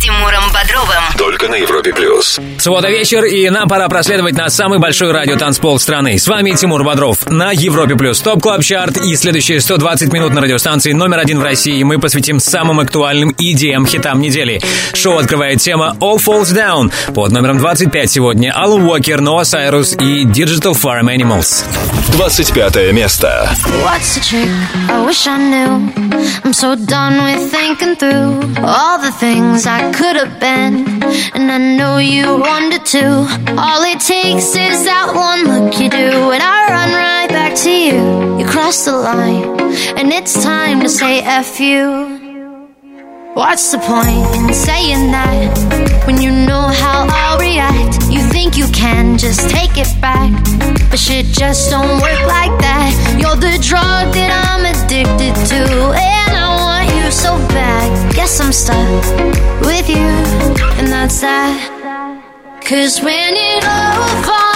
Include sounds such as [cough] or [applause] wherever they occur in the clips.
Тимуром Бодровым. Только на Европе Плюс. Суббота вечер, и нам пора проследовать на самый большой радиотанцпол страны. С вами Тимур Бодров на Европе Плюс. Top Club Chart и следующие 120 минут на радиостанции номер один в России мы посвятим самым актуальным EDM хитам недели. Шоу открывает тема All Falls Down. Под номером 25 сегодня Аллу Уокер, Ноа Сайрус и Digital Farm Animals. 25 место. What's the trick? I wish I knew. I'm so done with thinking through all the things I could have been. And I know you wanted to. All it takes is that one look you do, and I run right back to you. You cross the line, and it's time to say F you. What's the point in saying that when you know how I'll react? You think you can just take it back, but shit just don't work like that. You're the drug that I'm addicted to, and I so bad. Guess I'm stuck with you, and that's that. Cause when it all falls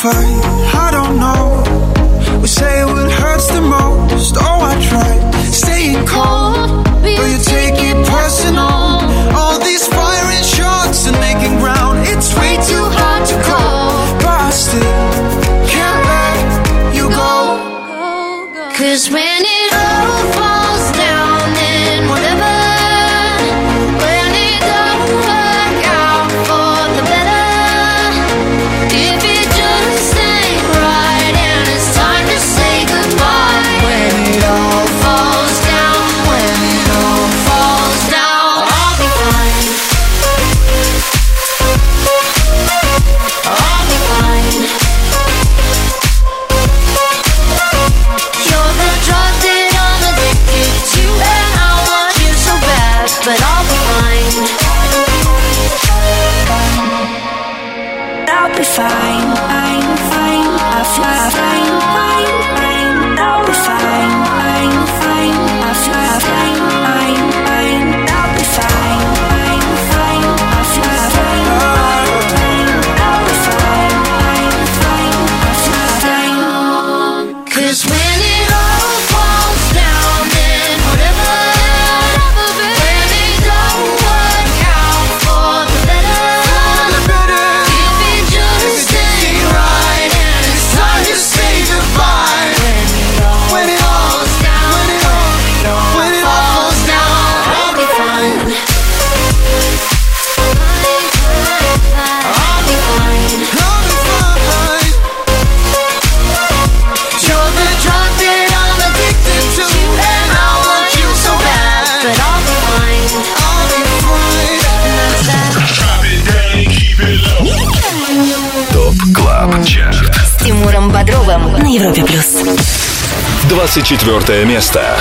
fight? I don't know. We say what hurts the most. Oh, I tried staying cold, but you take it personal. All these firing shots and making ground. It's way too hard to call, but I can't let you go. Cause when it 24 место.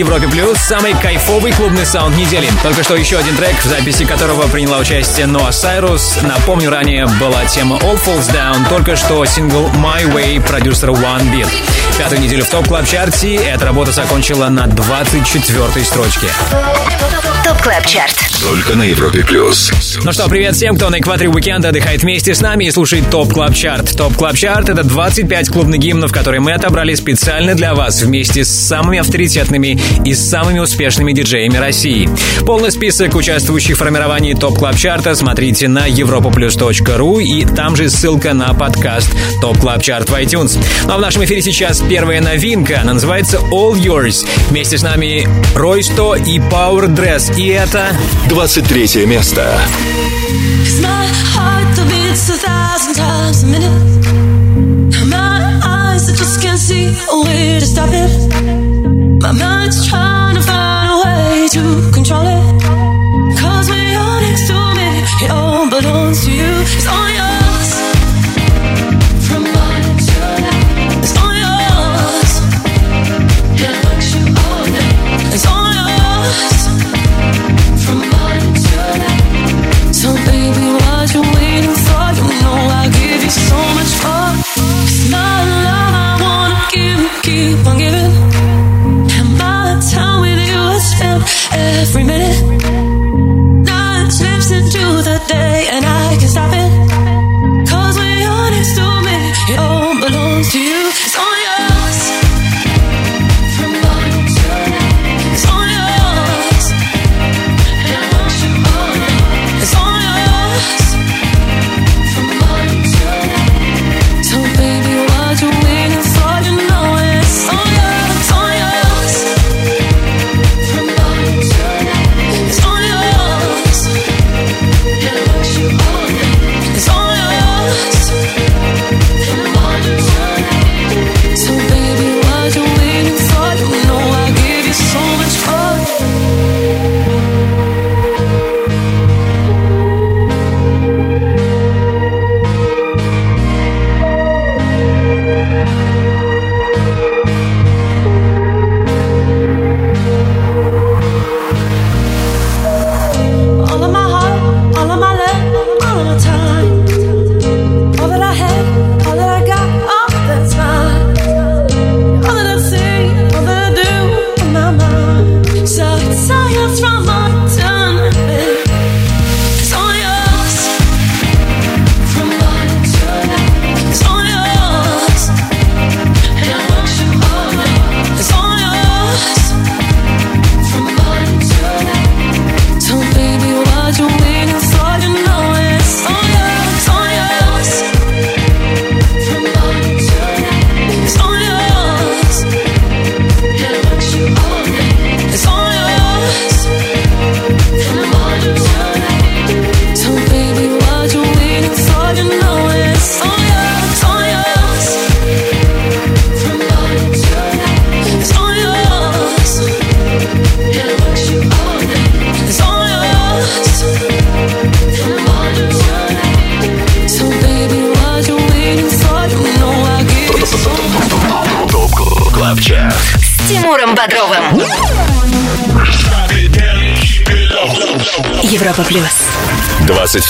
Европе Плюс самый кайфовый клубный саунд недели. Только что еще один трек, в записи которого приняла участие Ноа Сайрус. Напомню, ранее была тема All Falls Down, только что сингл My Way продюсера One Bit. Пятую неделю в Top Club Chart'е эта работа закончила на 24 строчке. TOP CLUB CHART. Только на Европе плюс. Ну что, привет всем, кто на экваторе уикенда отдыхает вместе с нами и слушает Top Club Chart. Top Club Chart — это 25 клубных гимнов, которые мы отобрали специально для вас вместе с самыми авторитетными и самыми успешными диджеями России. Полный список участвующих в формировании Top Club Chart'а смотрите на europaplus.ru и там же ссылка на подкаст Top Club Chart в iTunes. Ну а в нашем эфире сейчас первая новинка. Она называется All Yours. Вместе с нами Ройсто и Power Dress. И это 23 место. My mind's trying to find a way to control. Cause when you're next to me, it all belongs to you. It's all yours. Every minute.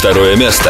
22 место.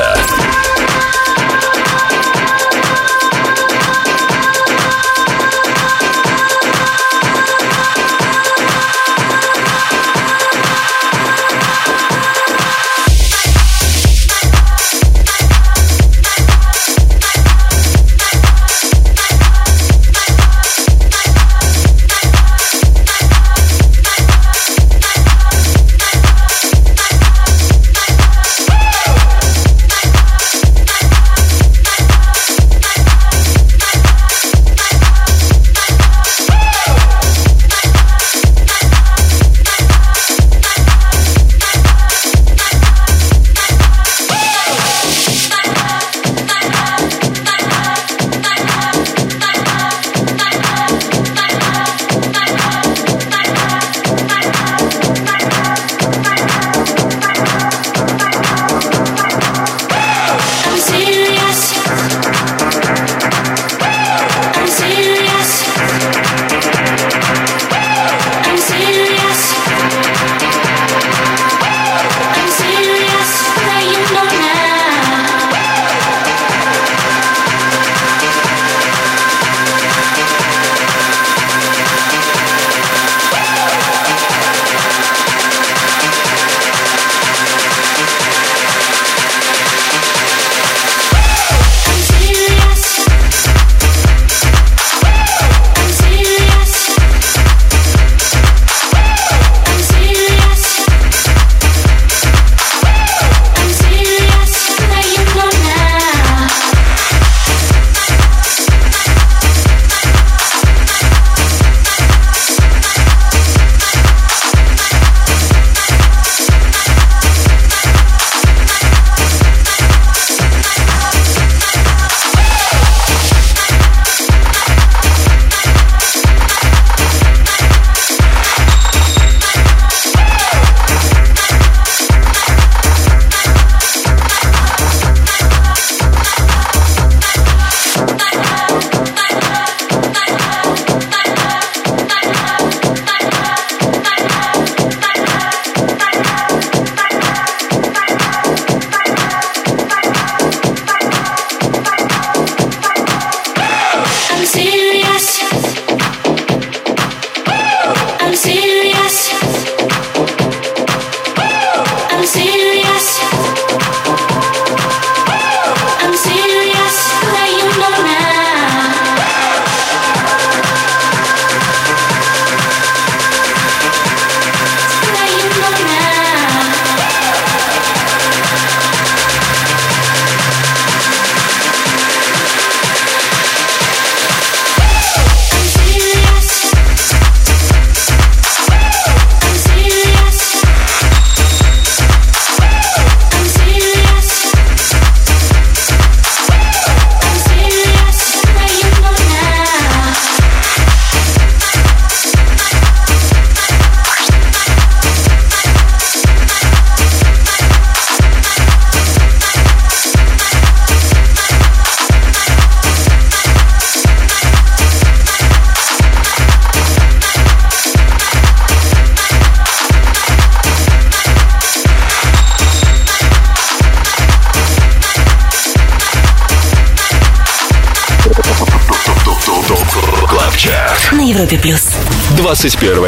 21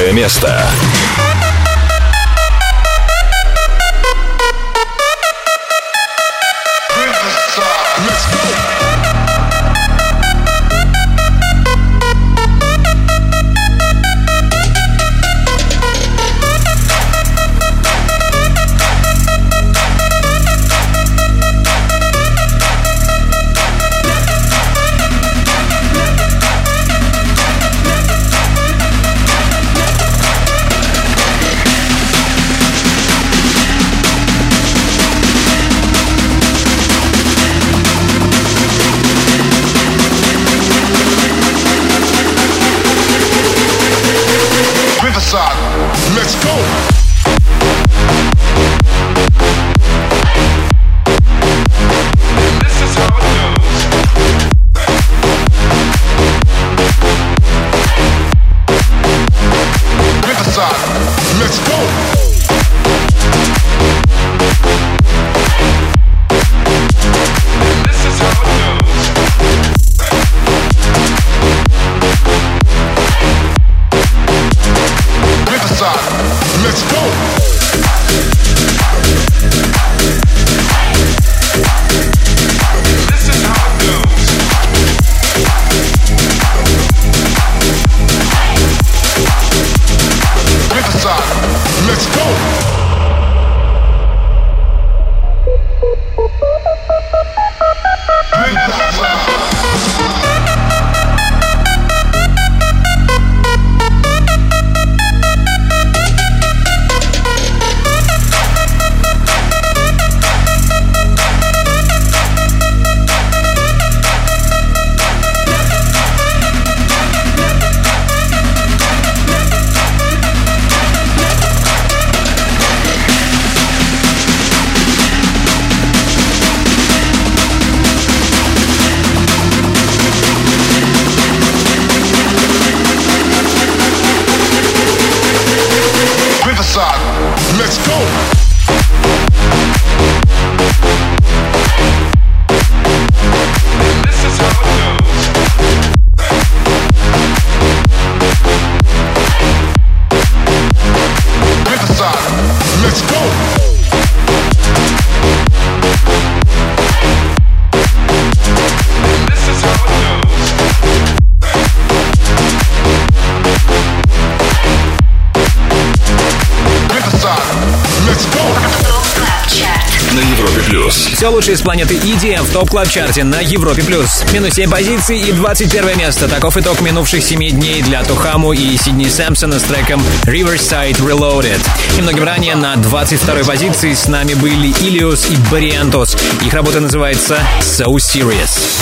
Riverside, let's go. Лучшее из планеты EDM в топ клаб чарте на Европе+. плюс. Минус 7 позиций и 21 место. Таков итог минувших 7 дней для Тухаму и Сидни Сэмпсона с треком Riverside Reloaded. Немногим ранее на 22 позиции с нами были Илиус и Бариантос. Их работа называется So Serious.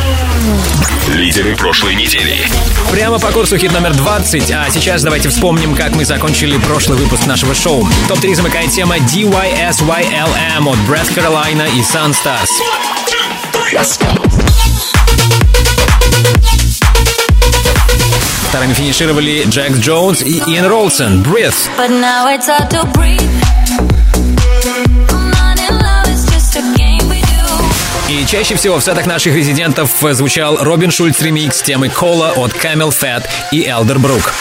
Лидеры прошлой недели. Прямо по курсу хит номер 20. А сейчас давайте вспомним, как мы закончили прошлый выпуск нашего шоу. Топ-3 замыкает тема DYSYLM от Breath Carolina и Sunstars. Вторыми финишировали Джекс Джонс и Ина Вролдсен. Breathe. И чаще всего в сетах наших резидентов звучал Робин Шульц ремикс темы Cola от CamelPhat и Elderbrook.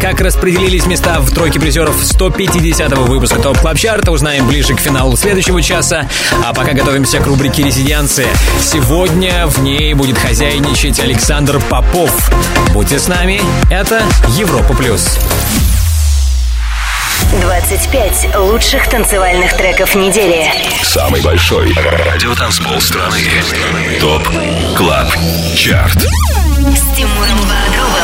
Как распределились места в тройке призеров 150-го выпуска Top Club Chart'а, узнаем ближе к финалу следующего часа. А пока готовимся к рубрике «Резиденция». Сегодня в ней будет хозяйничать Александр Попов. Будьте с нами, это Европа+. плюс. 25 лучших танцевальных треков недели. Самый большой радиотанцпол страны. ТОП КЛАБ ЧАРТ.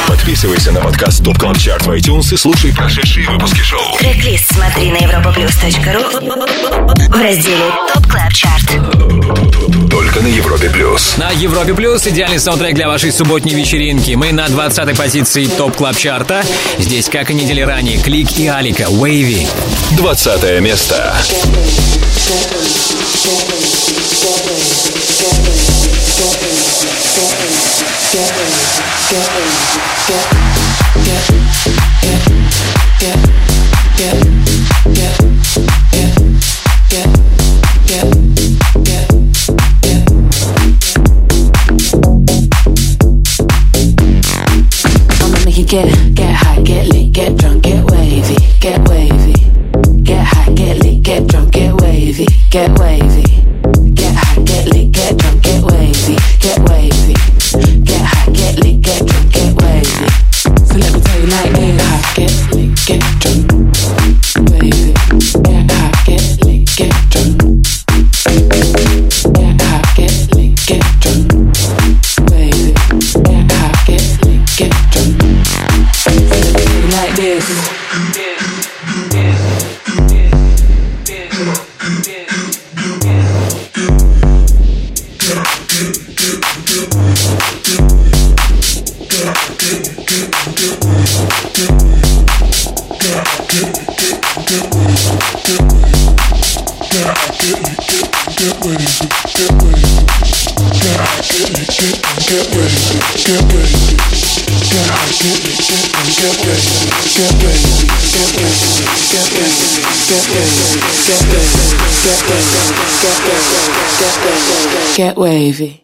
Подписывайся на подкаст ТОП КЛАБ ЧАРТ в iTunes и слушай прошедшие выпуски шоу. Трек-лист смотри на europaplus.ru в разделе ТОП КЛАБ ЧАРТ. Только на Европе Плюс. На Европе Плюс идеальный саундтрек для вашей субботней вечеринки. Мы на 20-й позиции ТОП КЛАБ ЧАРТа. Здесь, как и недели ранее, Клик и Алика, Way Боевик. 20 место. Get it. get away. Get wavy.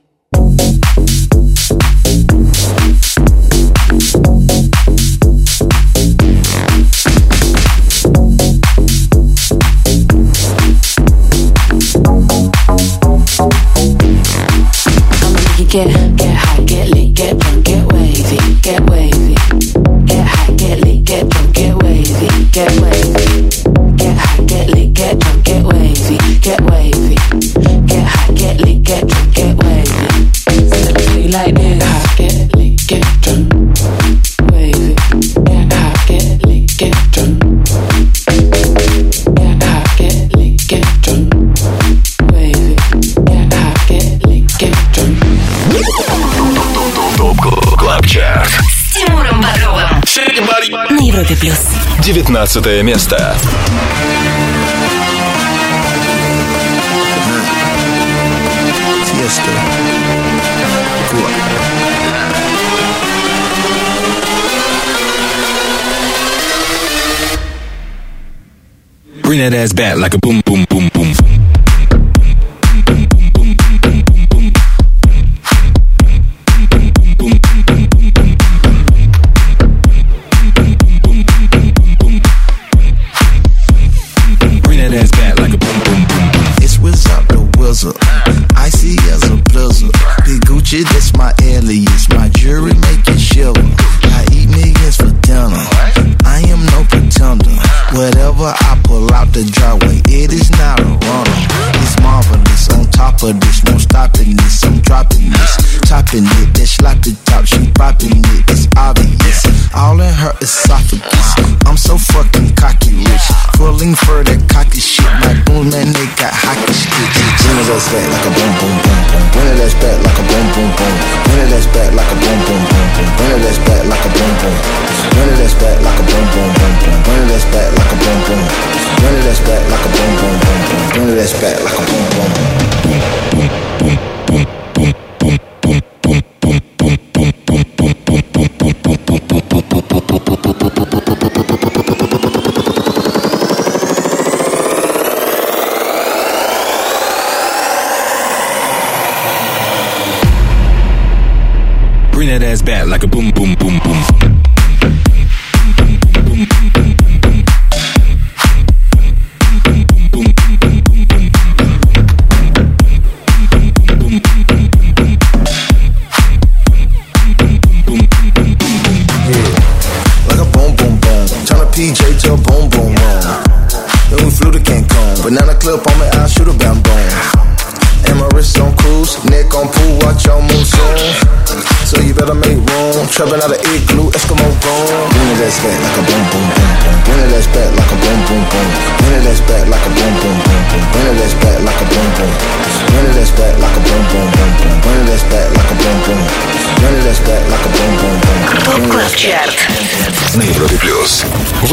На Европе плюс. 19 место. Тесто. Кот. Bring that ass back like a boom, boom, boom.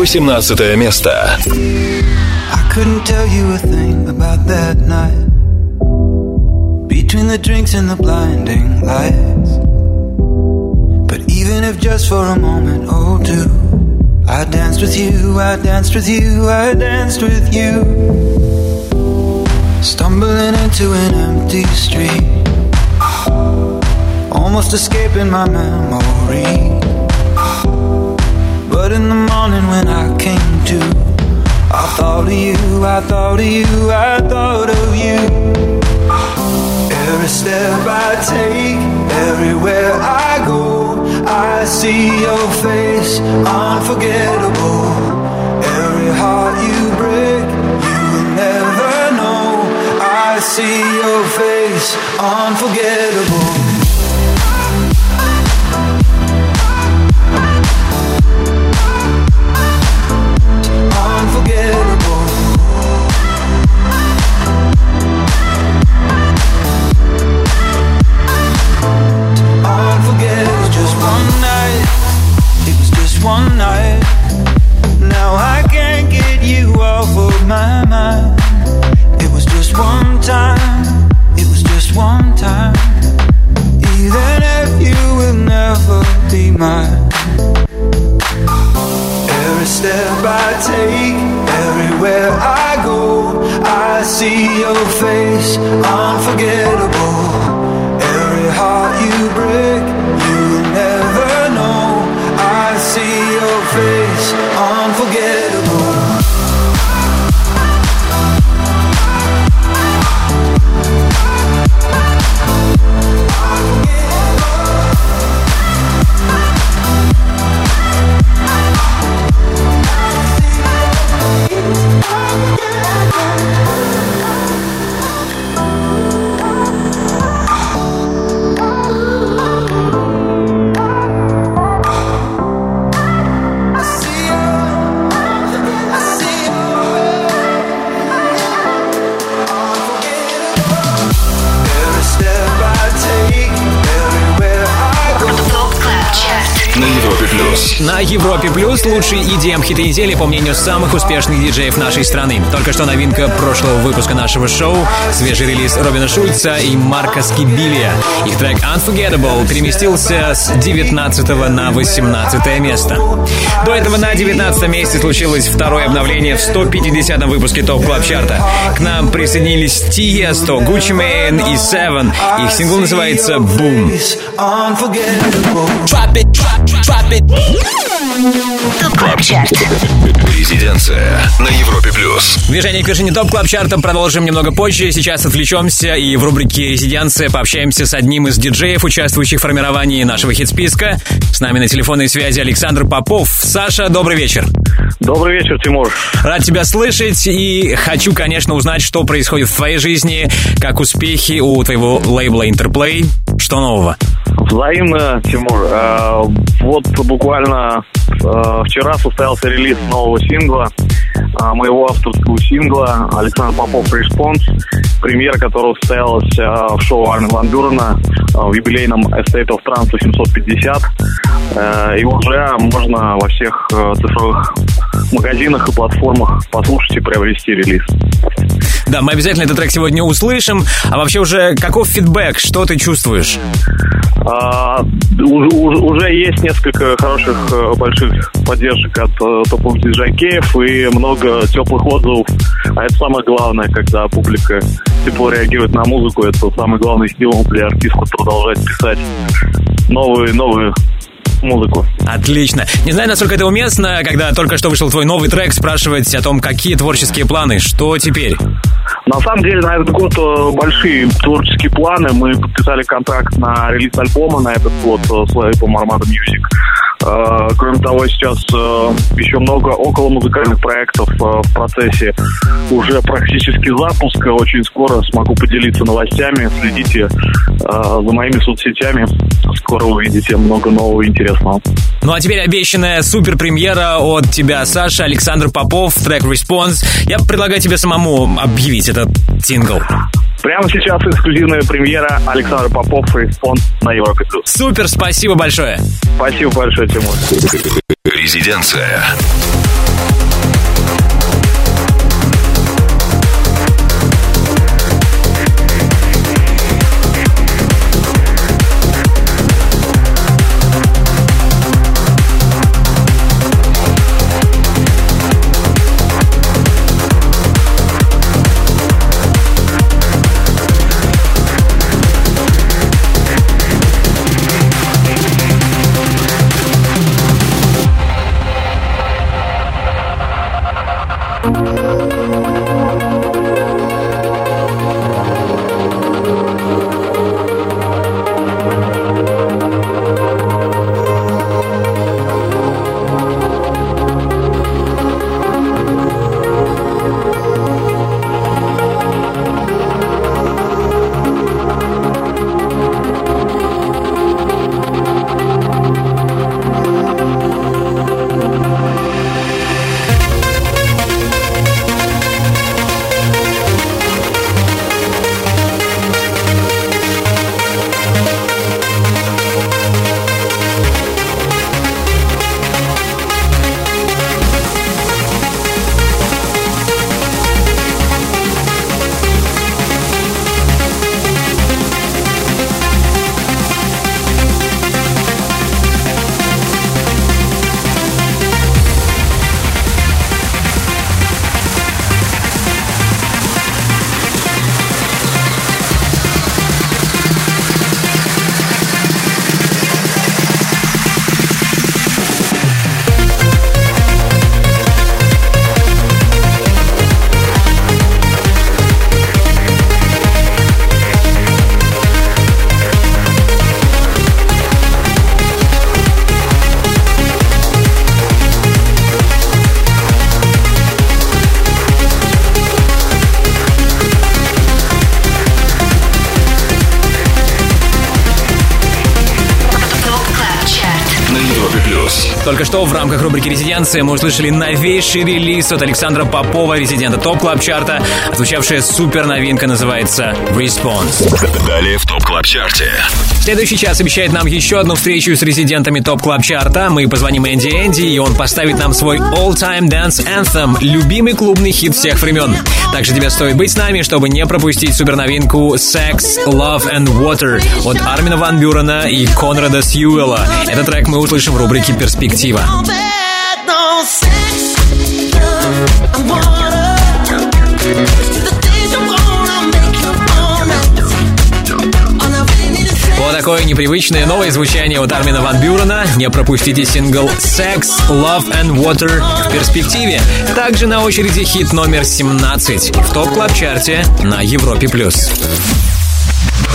18 место. I couldn't tell you a thing about that night. Between the drinks and the blinding lights. But even if just for a moment or two, I danced with you, I danced with you, I danced with you. Stumbling into an empty street. Almost escaping my memory. But in the morning when I came to, I thought of you, I thought of you, I thought of you. Every step I take, everywhere I go, I see your face, unforgettable. Every heart you break, you will never know. I see your face, unforgettable. Your face, unforgettable. На Европе Плюс лучшие EDM хиты недели, по мнению самых успешных диджеев нашей страны. Только что новинка прошлого выпуска нашего шоу, свежий релиз Робина Шульца и Марка Скибилия. Их трек Unforgettable переместился с 19 на 18 место. До этого на 19 месте случилось второе обновление в 150 выпуске Top Club Chart'а. К нам присоединились Тиесто, Gucci Mane и Sevenn. Их сингл называется «Boom». Unforgettable. Top Club Chart. Резиденция на Европе плюс. Движение к вершине Top Club Chart'а продолжим немного позже. Сейчас отвлечемся и в рубрике «Резиденция» пообщаемся с одним из диджеев, участвующих в формировании нашего хит-списка. С нами на телефонной связи Александр Попов. Саша, добрый вечер. Добрый вечер, Тимур. Рад тебя слышать и хочу, конечно, узнать, что происходит в твоей жизни, как успехи у твоего лейбла Интерплей. Что нового? Взаимно, Тимур. Э, вот буквально э, вчера состоялся релиз нового сингла, э, моего авторского сингла Александр Попов «Респонс», премьера которого состоялась э, в шоу Армин Ван Бюрена э, в юбилейном Estate of Trance 850. Э, и уже можно во всех э, цифровых магазинах и платформах послушать и приобрести релиз. Да, мы обязательно этот трек сегодня услышим. А вообще уже каков фидбэк? Что ты чувствуешь? А, у- у- уже есть несколько хороших э, больших поддержек от э, топовых диджакеев и много теплых отзывов. А это самое главное, когда публика тепло реагирует на музыку. Это самый главный стимул для артиста продолжать писать новую, новую музыку. Отлично. Не знаю, насколько это уместно, когда только что вышел твой новый трек, спрашивать о том, какие творческие планы, что теперь? На самом деле на этот год э, большие творческие планы. Мы подписали контракт на релиз альбома на этот год э, с лейблом Armada Music. Э, Кроме того, сейчас э, еще много около музыкальных проектов э, в процессе уже практически запуска. Очень скоро смогу поделиться новостями. Следите э, за моими соцсетями. Скоро увидите много нового интересного. Ну а теперь обещанная супер премьера от тебя, Саша, Александр Попов, трек Response. Я предлагаю тебе самому объявить этот сингл. Прямо сейчас эксклюзивная премьера Александр Попов и фонд на Европе Плюс. Супер, спасибо большое. Спасибо большое, Тимур. Резиденция. Только что в рамках рубрики «Резиденция» мы услышали новейший релиз от Александра Попова, резидента Top Club Chart'а. Отзвучавшая супер новинка называется «Response». Далее в Top Club Chart'е. Следующий час обещает нам еще одну встречу с резидентами Top Club Chart'а. Мы позвоним Энди Энди, и он поставит нам свой all-time dance anthem, любимый клубный хит всех времен. Также тебе стоит быть с нами, чтобы не пропустить суперновинку Sex, Love and Water от Армина Ван Бюрена и Конрада Сьюэлла. Этот трек мы услышим в рубрике «Перспектива». Вот такое непривычное новое звучание от Армина Ван Бюрена. Не пропустите сингл Sex, Love and Water в перспективе. Также на очереди хит номер 17 в Top Club Chart е на Европе+. плюс.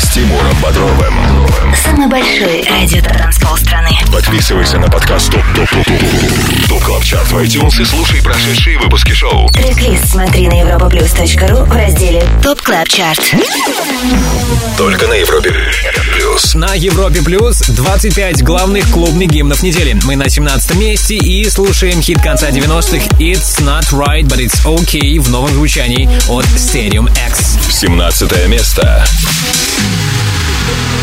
С Тимуром Бодровым. Самый большой радиотанцпол страны. Подписывайся на подкаст TOP TOP TOP TOP TOP Club Chart в iTunes и слушай прошедшие выпуски шоу. Трек-лист смотри на europaplus.ru в разделе TOP Club Chart. Только на Европе Плюс. На Европе Плюс 25 главных клубных гимнов недели. Мы на 17 месте и слушаем хит конца 90-х It's Not Right, But It's Okay в новом звучании от Stadium X. 17 место. Thank you.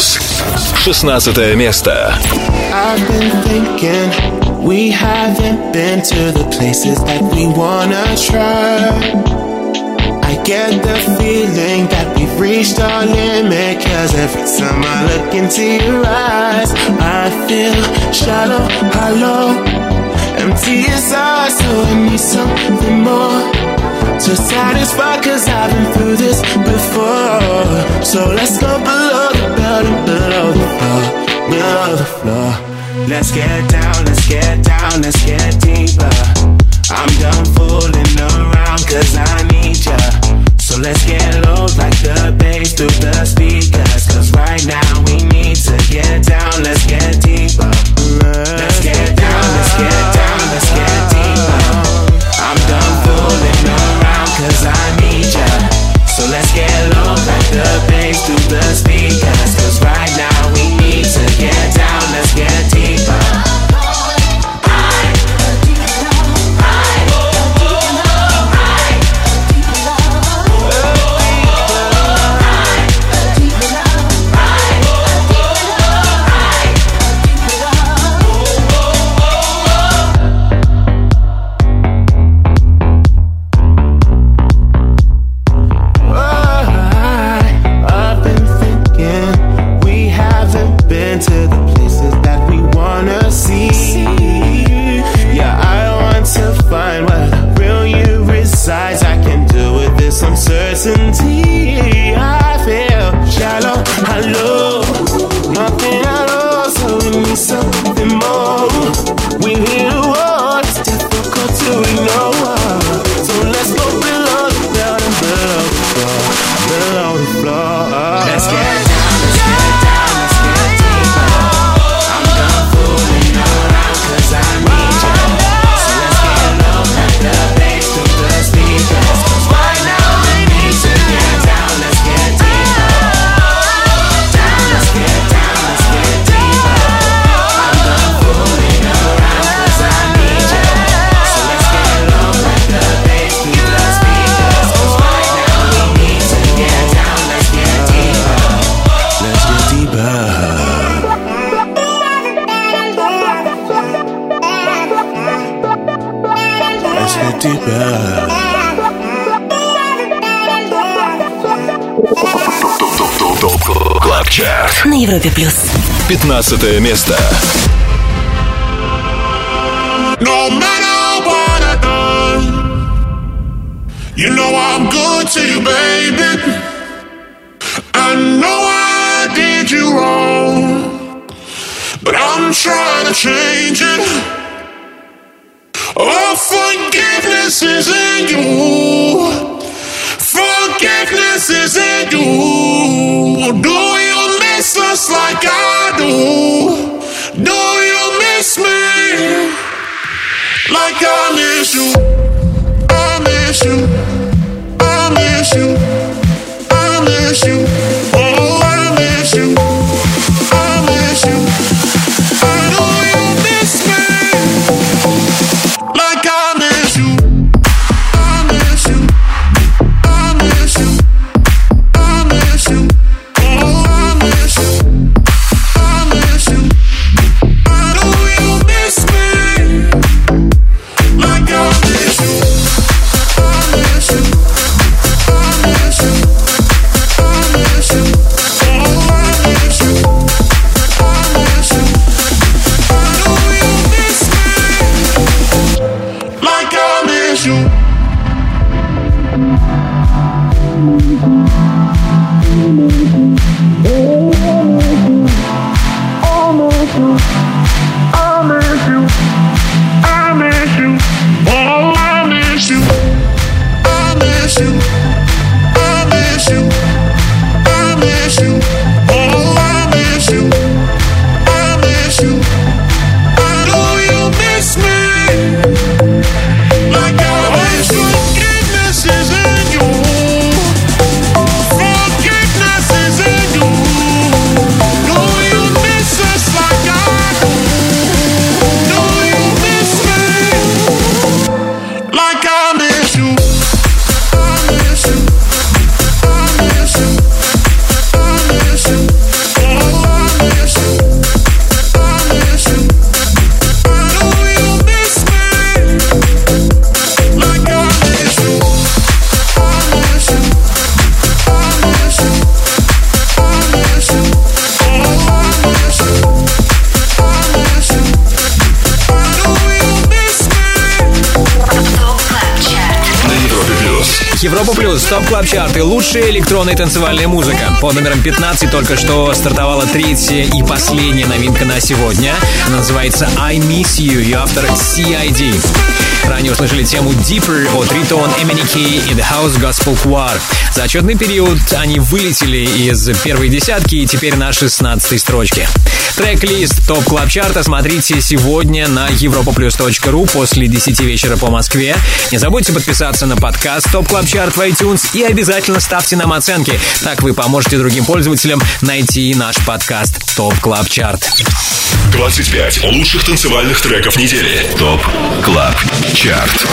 Союз. 16 место. I've been thinking we haven't been to the places that we wanna try. I get the feeling that we've reached our limit. Cause every time I look into your eyes, I feel shallow, hollow, empty inside. So I need something more to satisfy. Европе плюс. 15 место. No matter what I done, you know I'm good to you, baby. I know I did you wrong, but I'm trying to change it. Oh, forgiveness is in you. Forgiveness is in you. just like I do. Do you miss me like I miss you? I miss you. I miss you. Плюс, Top Club Chart и лучшая электронная танцевальная музыка. Под номером 15 только что стартовала третья и последняя новинка на сегодня. Она называется I Miss You, ее автор CID. Ранее услышали тему Deeper от Riton, MNEK и The House Gospel Choir. За отчетный период они вылетели из первой десятки и теперь на 16 строчке. Трек-лист TOP Club Chart а смотрите сегодня на europaplus.ru после 10 вечера по Москве. Не забудьте подписаться на подкаст TOP Club Chart в iTunes и обязательно ставьте нам оценки. Так вы поможете другим пользователям найти наш подкаст TOP Club Chart. 25 лучших танцевальных треков недели. TOP CLUB CHART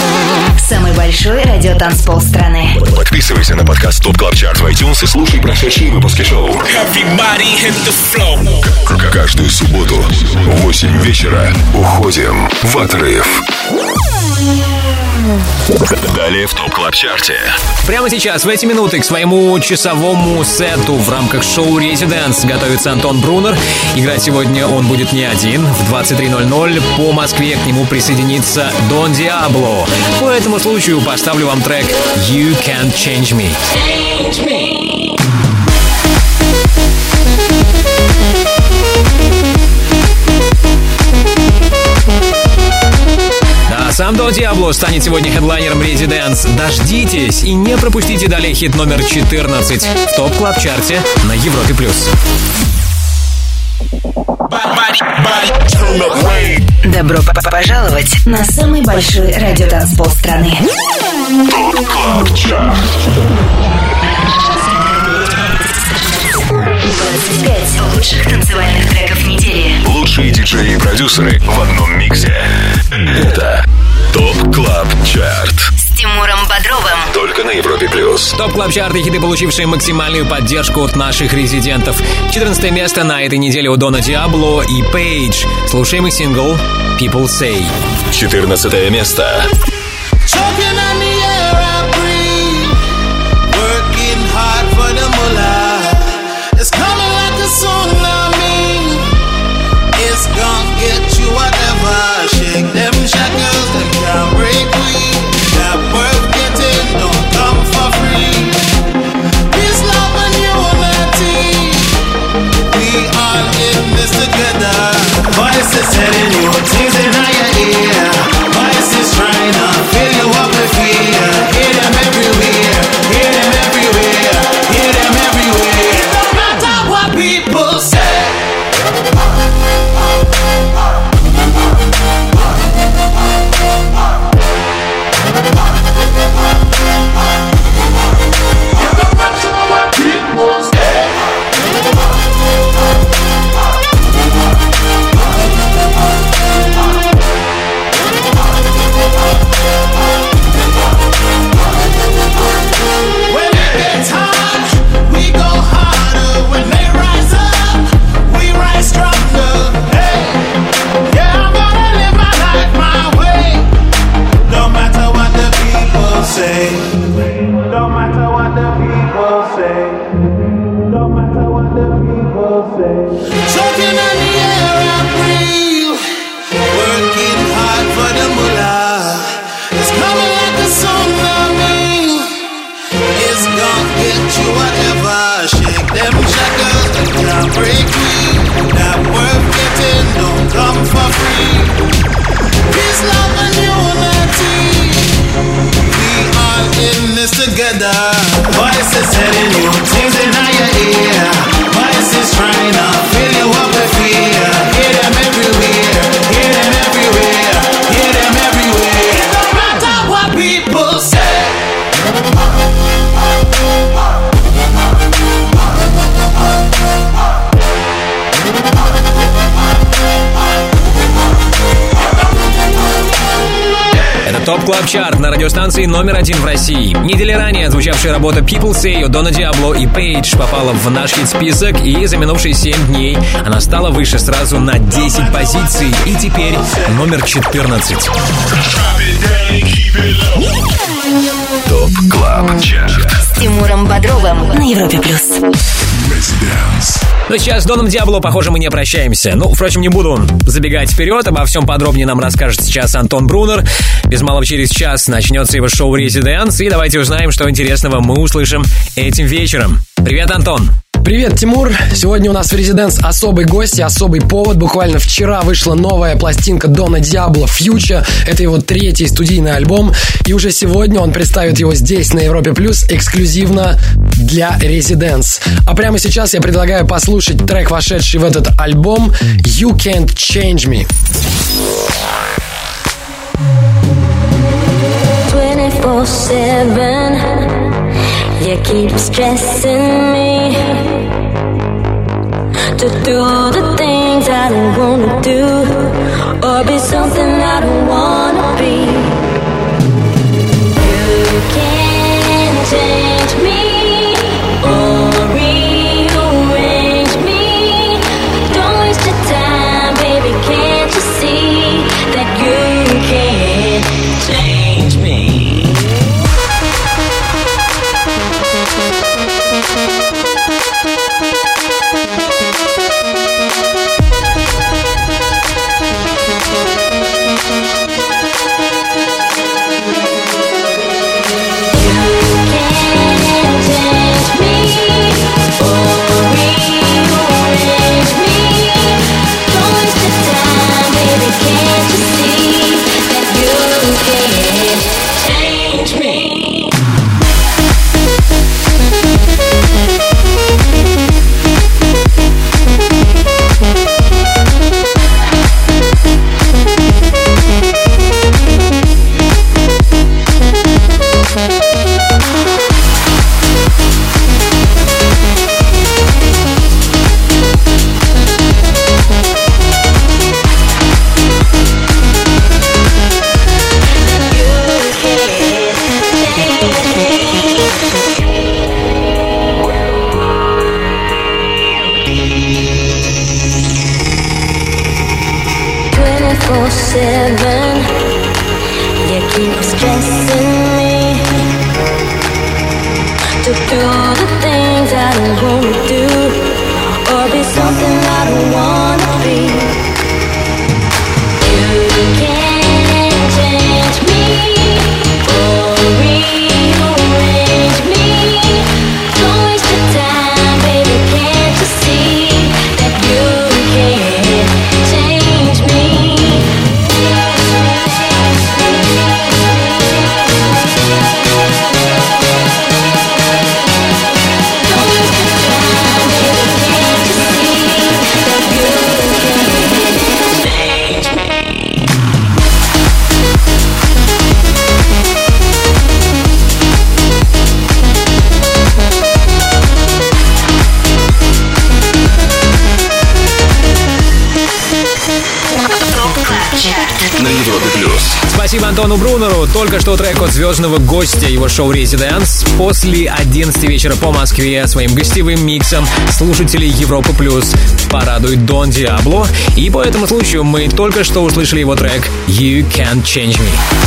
Самый большой радиотанцпол страны. Подписывайся на подкаст TOP CLUB CHART в iTunes и слушай прошедшие выпуски шоу. Каждую субботу в 8 вечера уходим в отрыв. Далее в ТОП КЛАБ ЧАРТе. Прямо сейчас, в эти минуты, к своему часовому сету в рамках шоу «Резиденс» готовится Антон Брунер. Играть сегодня он будет не один. В 23.00 по Москве к нему присоединится Дон Диабло. По этому случаю поставлю вам трек «You Can't Change Me». Да, сам Дон Диабло станет сегодня хедлайнером Резиденс. Дождитесь и не пропустите далее хит номер 14 в топ клаб чарте на Европе+. плюс. Добро п- п- пожаловать на самый большой радиотанцпол страны. КЛАБ ЧАРТ 25 лучших танцевальных треков недели. Лучшие диджеи и продюсеры в одном миксе. Это TOP CLUB CHART. С Тимуром Бодровым. Только на Европе Плюс. Top Club Chart и хиты, получившие максимальную поддержку от наших резидентов. 14 место на этой неделе у Дона Диабло и Пейдж. Слушаем их сингл «People Say». 14 место. Choking telling you Club Chart на радиостанции номер один в России. Неделей ранее отзвучавшая работа People Say от Дона Диабло и Пейдж попала в наш хит-список, и за минувшие 7 дней она стала выше сразу на 10 позиций, и теперь номер 14. TOP CLUB CHART. С Тимуром Бодровым на Европе плюс. Но сейчас с Доном Диабло, похоже, мы не прощаемся. Ну, впрочем, не буду забегать вперед. Обо всем подробнее нам расскажет сейчас Антон Брунер. Без малого через час начнется его шоу «Резиденс». И давайте узнаем, что интересного мы услышим этим вечером. Привет, Антон! Привет, Тимур! Сегодня у нас в Резиденс особый гость и особый повод. Буквально вчера вышла новая пластинка Дона Диабло «Фьюча». Это его третий студийный альбом. И уже сегодня он представит его здесь, на Европе Плюс, эксклюзивно для Резиденс. А прямо сейчас я предлагаю послушать трек, вошедший в этот альбом «You Can't Change Me». 24-7 You keep stressing me To do the things I don't wanna do Or be something I don't wanna be. You can't change Антону Брунеру. Только что трек от звездного гостя его шоу «Резиденс». После 11 вечера по Москве своим гостевым миксом слушателей Европы Плюс порадует Дон Диабло. И по этому случаю мы только что услышали его трек «You Can't Change Me».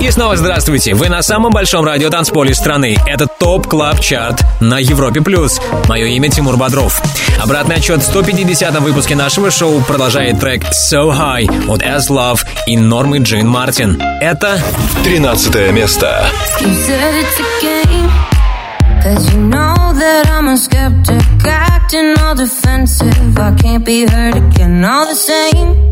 И снова здравствуйте. Вы на самом большом радио танцполе страны. Это TOP Club Chart на Европе+. плюс. Мое имя Тимур Бодров. Обратный отсчет в 150-м выпуске нашего шоу продолжает трек So High от Aslove и Нормы Джин Мартин. Это 13 место. You said it's a game. Cause you know that I'm a skeptic, acting all defensive. I can't be hurt again, all the same.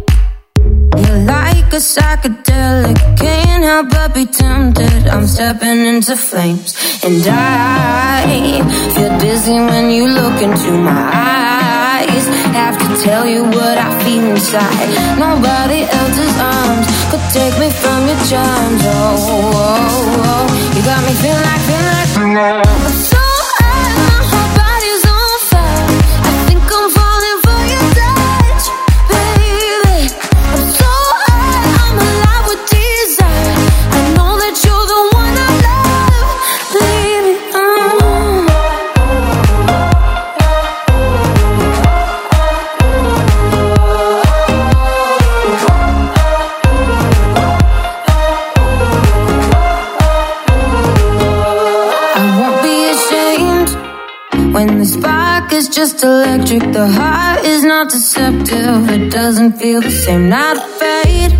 You're like a psychedelic, can't help but be tempted. I'm stepping into flames, and I feel dizzy when you look into my eyes. Have to tell you what I feel inside. Nobody else's arms could take me from your charms. Oh, oh, oh. oh. you got me feeling like, feeling like, the heart is not deceptive. It doesn't feel the same, not fade.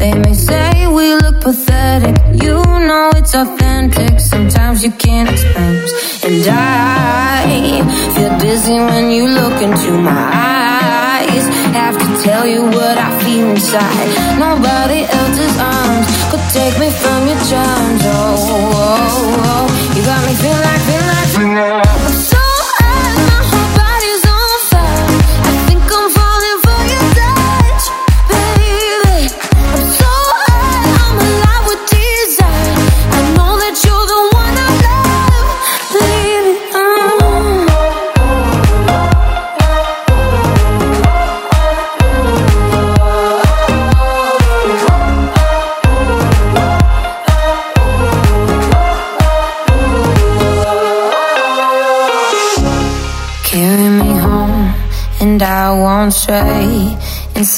They may say we look pathetic. You know it's authentic. Sometimes you can't explain. And I feel dizzy when you look into my eyes. Have to tell you what I feel inside. Nobody else's arms could take me from your charms. Oh, oh, oh. you got me feel like, feel like, feel like.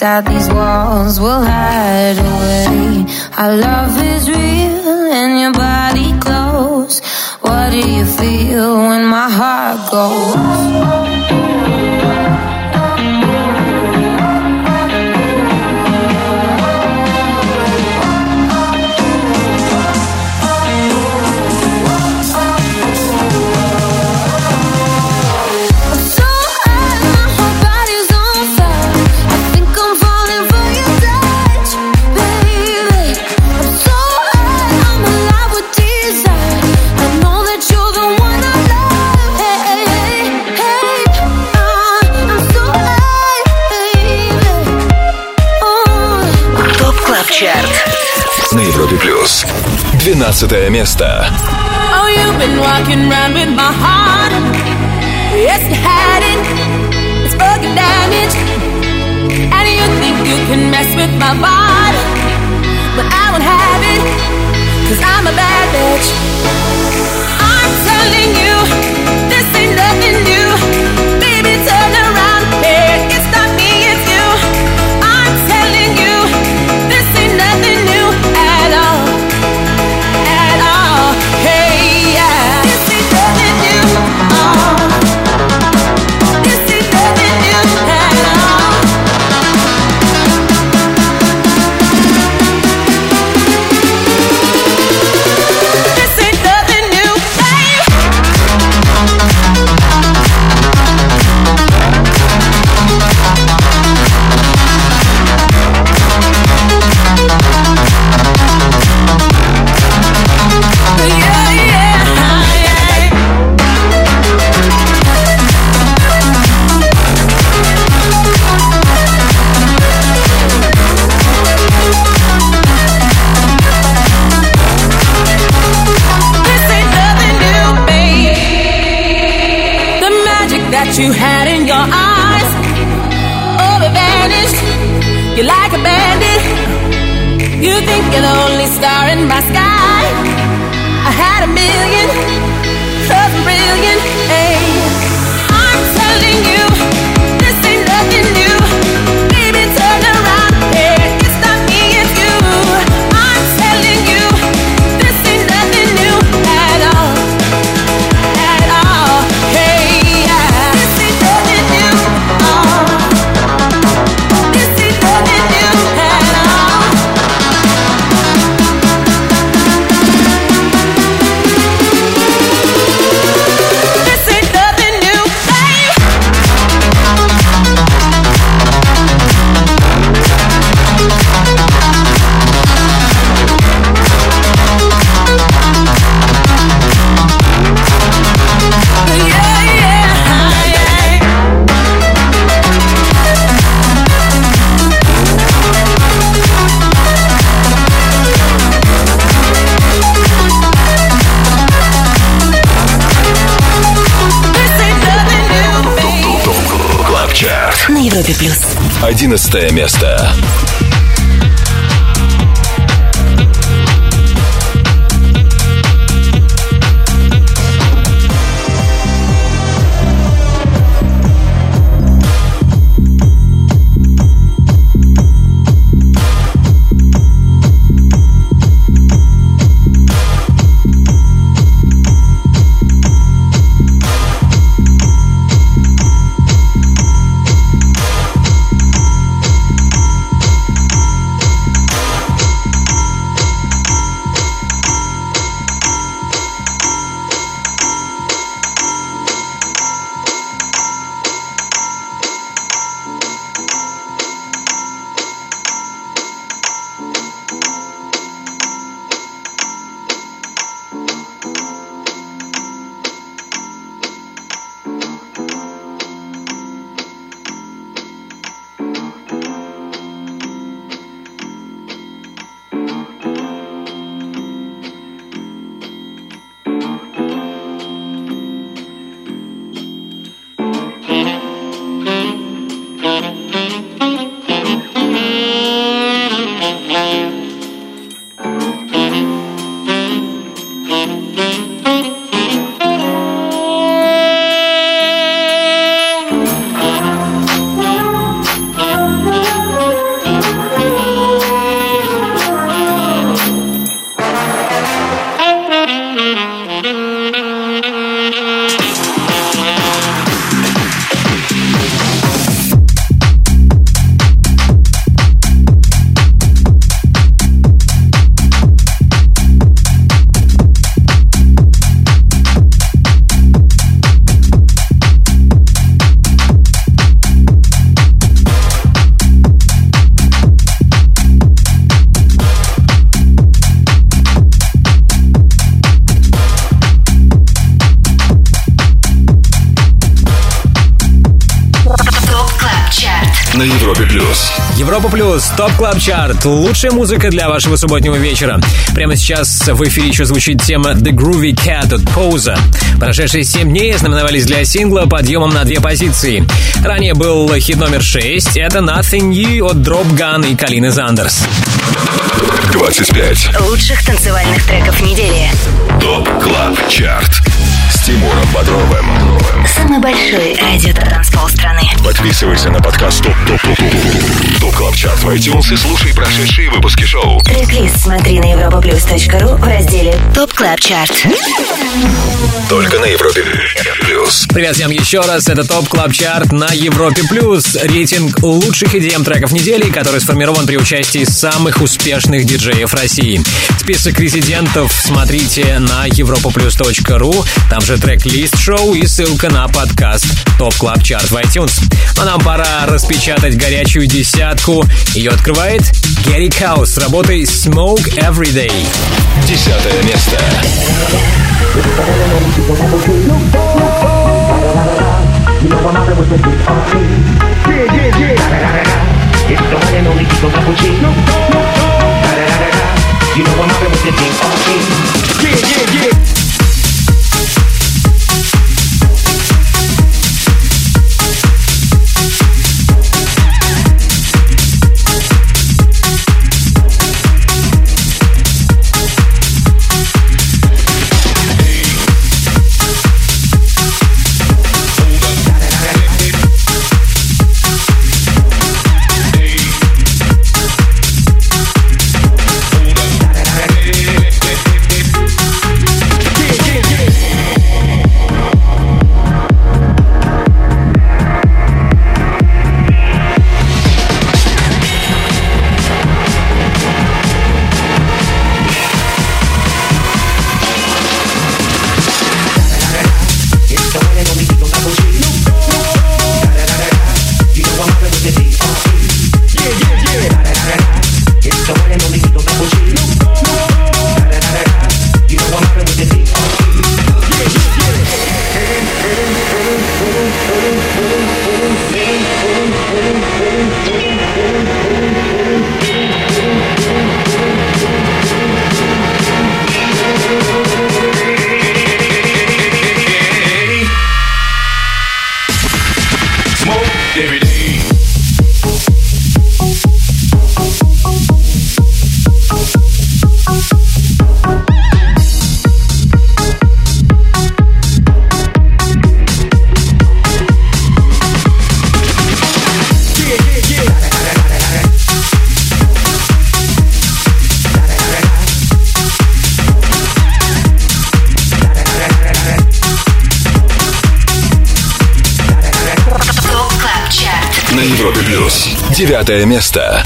Inside these walls, we'll hide away. Our love is real, and your body close. What do you feel when my heart goes? 12 место. Oh, you've been walking around with my heart. Yes, you had it. It's fucking damaged. And you think you can mess with my body. But I won't have it. Cause I'm a bad bitch. На Европе плюс. 11 место. Плюс, Top Club Chart. Лучшая музыка для вашего субботнего вечера. Прямо сейчас в эфире еще звучит тема The Groovy Cat от PAWSA. Прошедшие 7 дней знаменовались для сингла подъемом на две позиции. Ранее был хит номер 6. Это Nothing New от Dropgun и Калины Зандерс. 25. Лучших танцевальных треков недели. TOP CLUB CHART. Тимуром Бодровым. Самый большой радиотанцпол страны. Подписывайся на подкаст TOP TOP TOP TOP TOP CLUB CHART в iTunes и слушай прошедшие выпуски шоу. Трек-лист смотри на europaplus.ru в разделе TOP CLUB CHART. Только на Европе плюс. Привет всем еще раз. Это TOP Club Chart на Европе Плюс. Рейтинг лучших EDM треков недели, который сформирован при участии самых успешных диджеев России. Список резидентов смотрите на europaplus.ru. Там же трек-лист шоу и ссылка на подкаст TOP Club Chart в iTunes. А нам пора распечатать горячую десятку. Ее открывает Герри Каус с работой Smoke Everyday. Десятое место. Smoke Девятое место.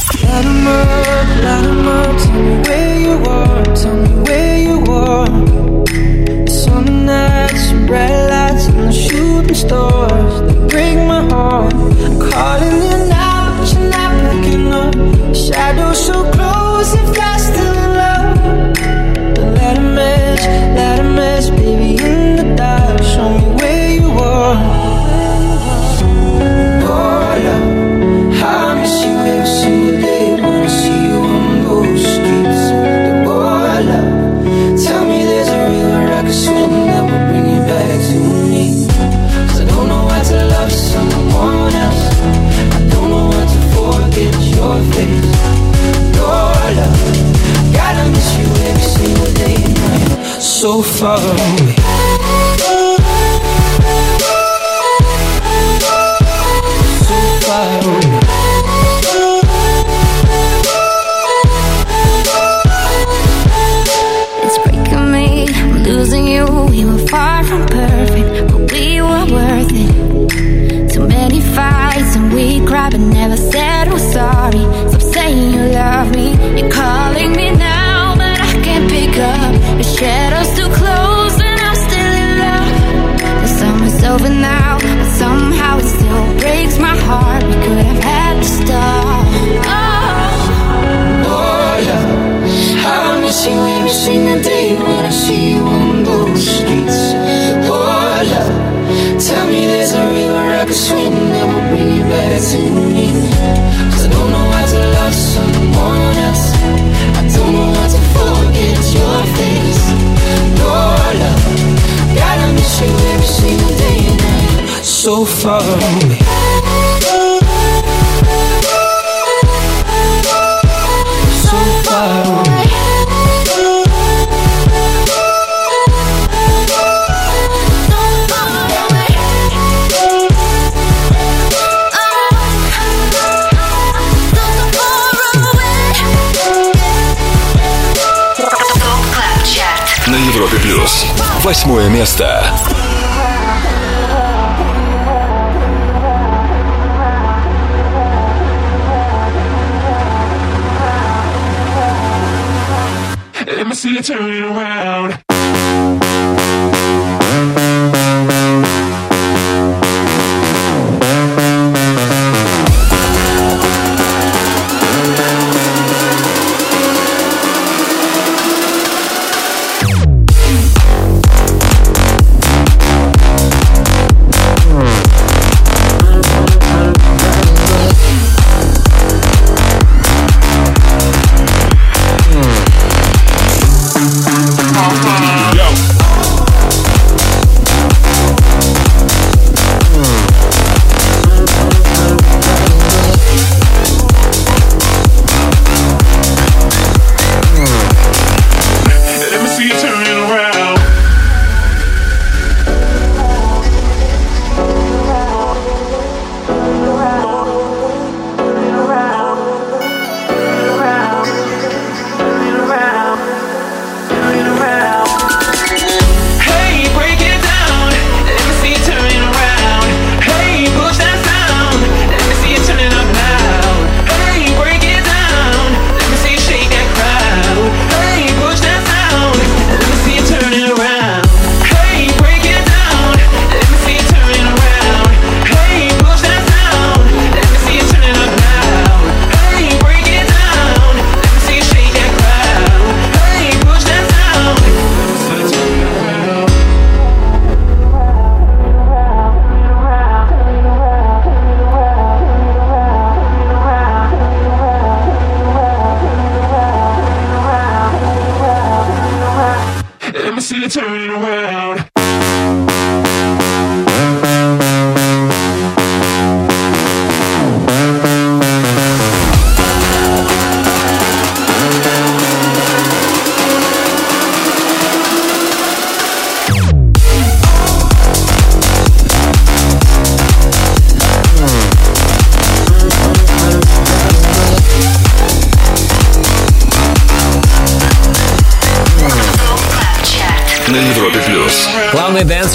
far.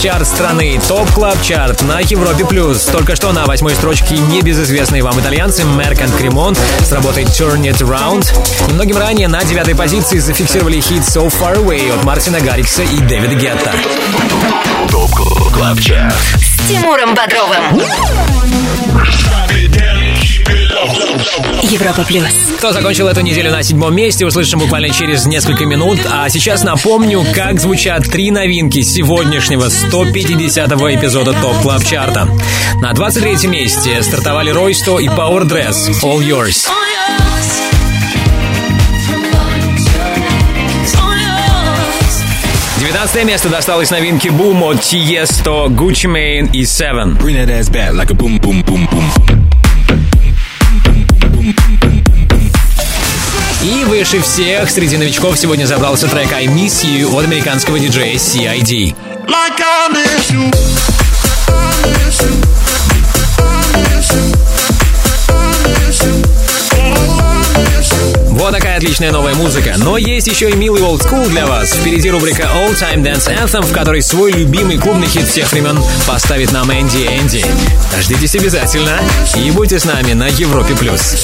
чарт страны, Top Club Chart на Европе плюс. Только что на восьмой строчке небезызвестные вам итальянцы Merk & Kremont с работой Turn It Around. Немногим ранее на девятой позиции зафиксировали хит So Far Away от Мартина Гаррикса и Дэвида Гетта. Top Club Chart с Тимуром Бодровым. Европа плюс. Кто закончил эту неделю на седьмом месте, услышим буквально через несколько минут. А сейчас напомню, как звучат три новинки сегодняшнего 150-го эпизода TOP Club Chart а. На 23-м месте стартовали Ройсто и Power Dress All Yours. Девятнадцатое место досталось новинке Boom от Tiesto, Gucci Mane и Seven. Bring that ass back like a boom, boom, boom, boom. Выше всех среди новичков сегодня забрался трек I Miss You от американского диджея CID. Like I miss you. I miss you. Вот такая отличная новая музыка. Но есть еще и милый old school для вас. Впереди рубрика All Time Dance Anthem, в которой свой любимый клубный хит всех времен поставит нам Энди Энди. Дождитесь обязательно и будьте с нами на Европе+. плюс.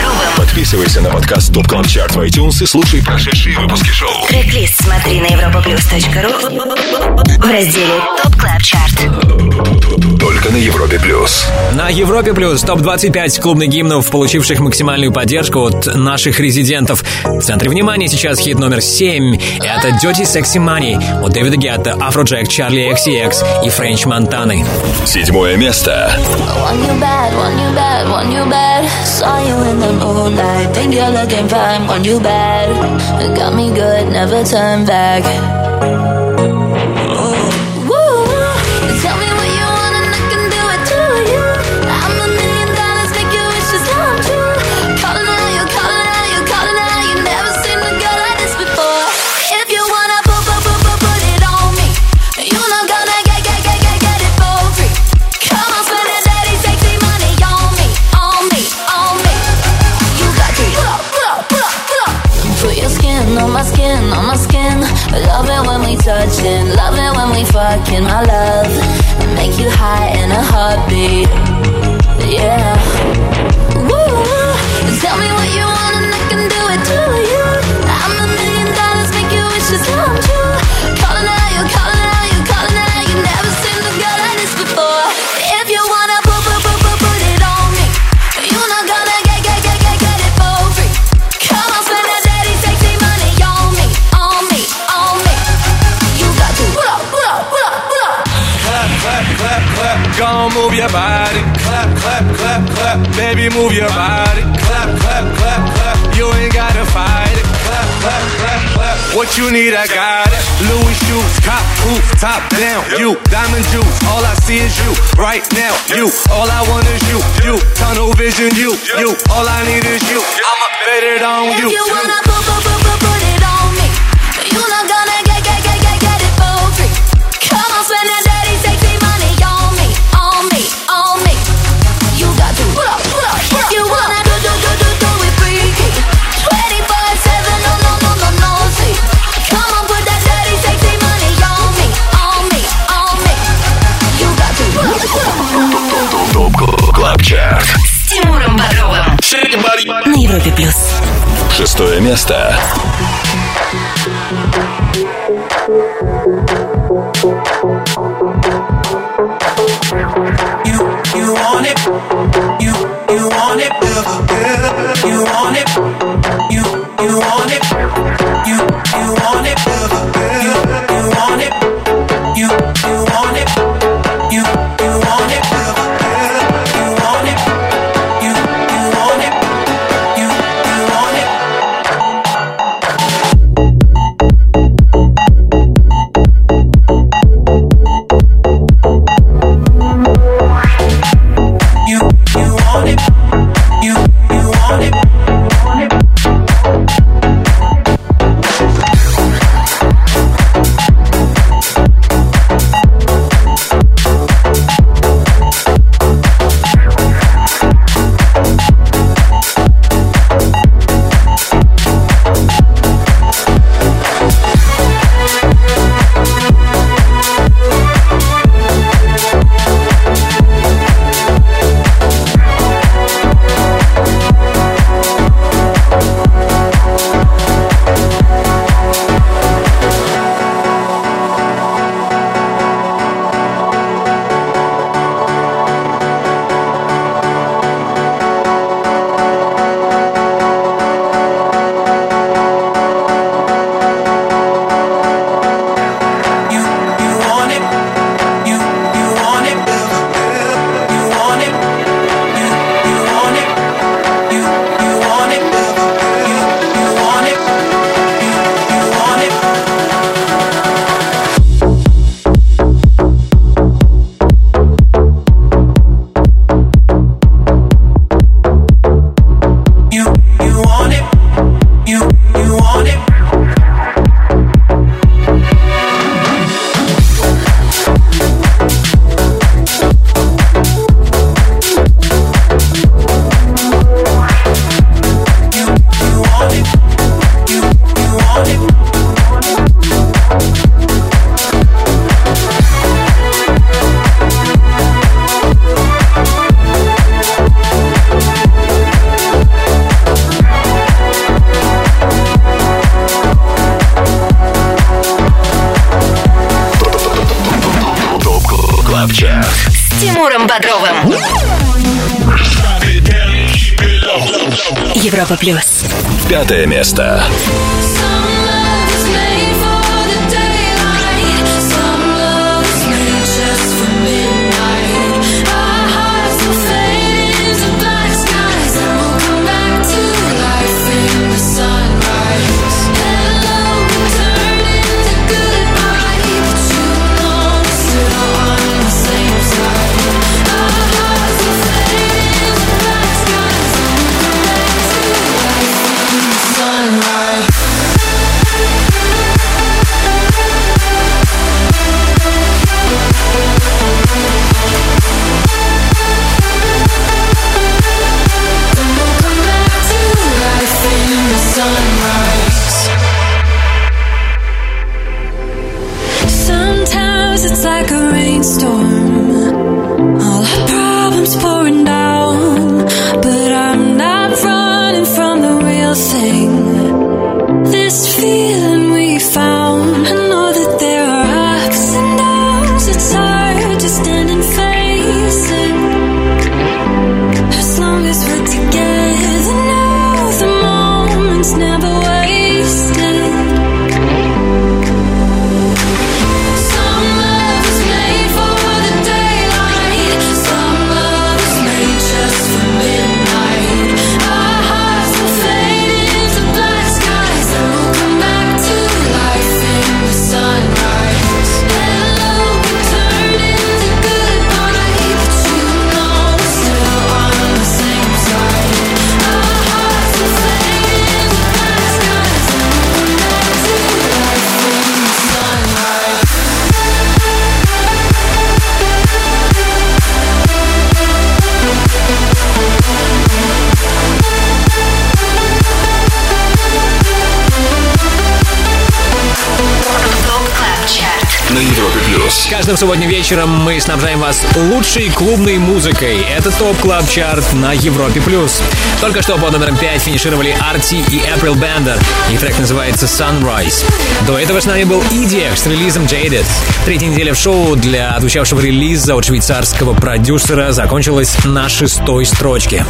Подписывайся на подкаст TOP CLUB CHART в iTunes и слушай прошедшие выпуски шоу. Трек-лист смотри на europaplus.ru в разделе TOP Club Chart. Только на Европе Плюс. На Европе Плюс топ-25 клубных гимнов, получивших максимальную поддержку от наших резидентов. В центре внимания сейчас хит номер 7. Это Dirty Sexy Money от Дэвида Гетта, Афроджек, Charli XCX и Френч Монтаны. Седьмое место. Want you bad, want you bad, want you bad. Saw you in the moonlight, think you're looking fine. Want you bad, got me good, never turn back. My love, make you high in a heartbeat. Yeah. Baby, move your body. Clap, clap, clap, clap. You ain't gotta fight it. Clap, clap, clap, clap. What you need, I got it. Louis shoes, cop boots, top down. You, diamond juice. All I see is you. Right now, you. All I want is you. You, tunnel vision, you. You, all I need is you. I'ma bet it on you. If you wanna put, put, put, put, Европе Плюс. Шестое место. Субботним вечером мы снабжаем вас лучшей клубной музыкой. Это Top Club Chart на Европе+. плюс. Только что под номером 5 финишировали Arty и April Bender. Их трек называется Sunrise. До этого с нами был EDX с релизом Jaded. Третья неделя в шоу для отвечавшего релиза от швейцарского продюсера закончилась на шестой строчке.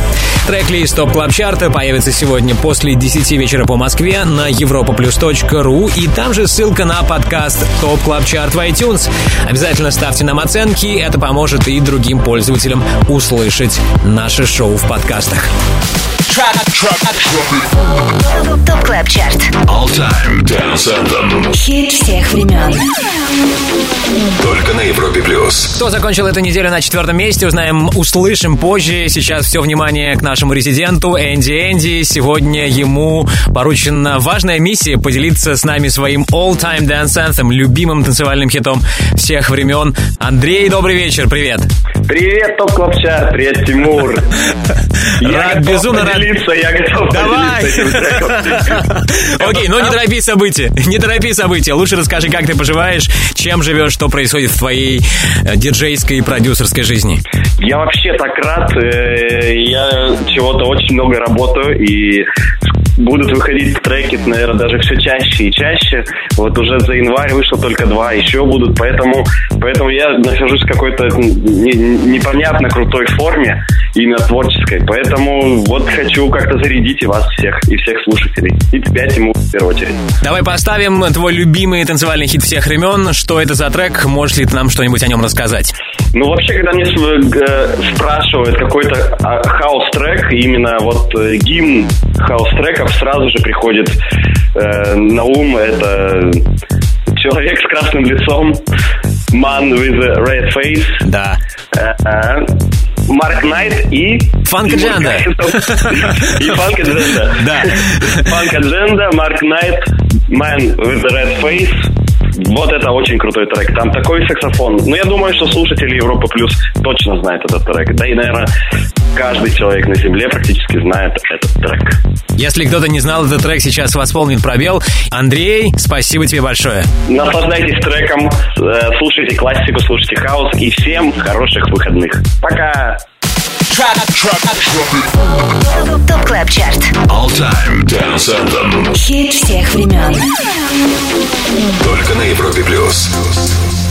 Трек-лист Top Club Chart а появится сегодня после 10 вечера по Москве на europaplus.ru и там же ссылка на подкаст Top Club Chart в iTunes. Обязательно ставьте нам оценки, это поможет и другим пользователям услышать наше шоу в подкастах. Top Club Chart. All Time Dance Anthem. Хит всех времен. Только на Европе плюс. Кто закончил эту неделю на четвертом месте, узнаем, услышим позже. Сейчас все внимание к нашему резиденту Энди Энди. Сегодня ему поручена важная миссия поделиться с нами своим all-time dance anthem, любимым танцевальным хитом всех времен. Андрей, добрый вечер, привет. Привет, Top Club Chart, привет, Тимур. [laughs] Рад, безумно рад. я готов Давай. Окей, ну не торопи события, не торопи события. Лучше расскажи, как ты поживаешь, чем живешь, что происходит в твоей э, диджейской и продюсерской жизни. Я вообще так рад. э, Я чего-то очень много работаю и будут выходить треки, наверное, даже все чаще и чаще. Вот уже за январь вышло только два, еще будут, поэтому, поэтому я нахожусь в какой-то не- непонятно крутой форме, именно творческой. Поэтому вот хочу как-то зарядить и вас всех, и всех слушателей. И тебя, Тимур, в первую очередь. Давай поставим твой любимый танцевальный хит всех времен. Что это за трек? Можешь ли ты нам что-нибудь о нем рассказать? Ну, вообще, когда мне э, спрашивают какой-то а, хаус-трек, именно вот э, гимн хаус-треков, сразу же приходит э, на ум это человек с красным лицом, man with a red face. Да. Mark Knight и... Funkagenda. И Funkagenda. Да. Funkagenda, Mark Knight, Man with the Red Face. Вот это очень крутой трек. Там такой саксофон. Ну, я думаю, что слушатели Европа Плюс точно знают этот трек. Да и, наверное, каждый человек на Земле практически знает этот трек. Если кто-то не знал этот трек, сейчас восполнит пробел. Андрей, спасибо тебе большое. Наслаждайтесь треком, э, слушайте классику, слушайте хаус и всем хороших выходных. Пока! Top Club Chart. All Time Dance Anthem. Хит всех времен. Только на Европе плюс.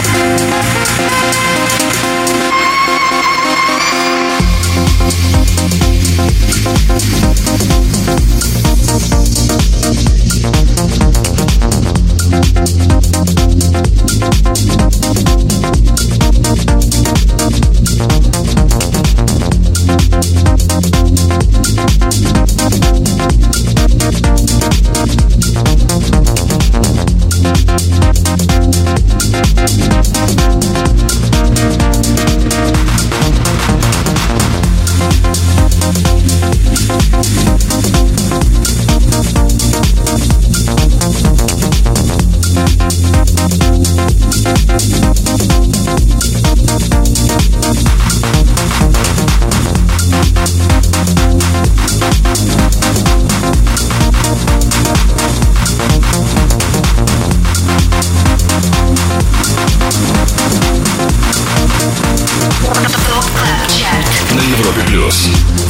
На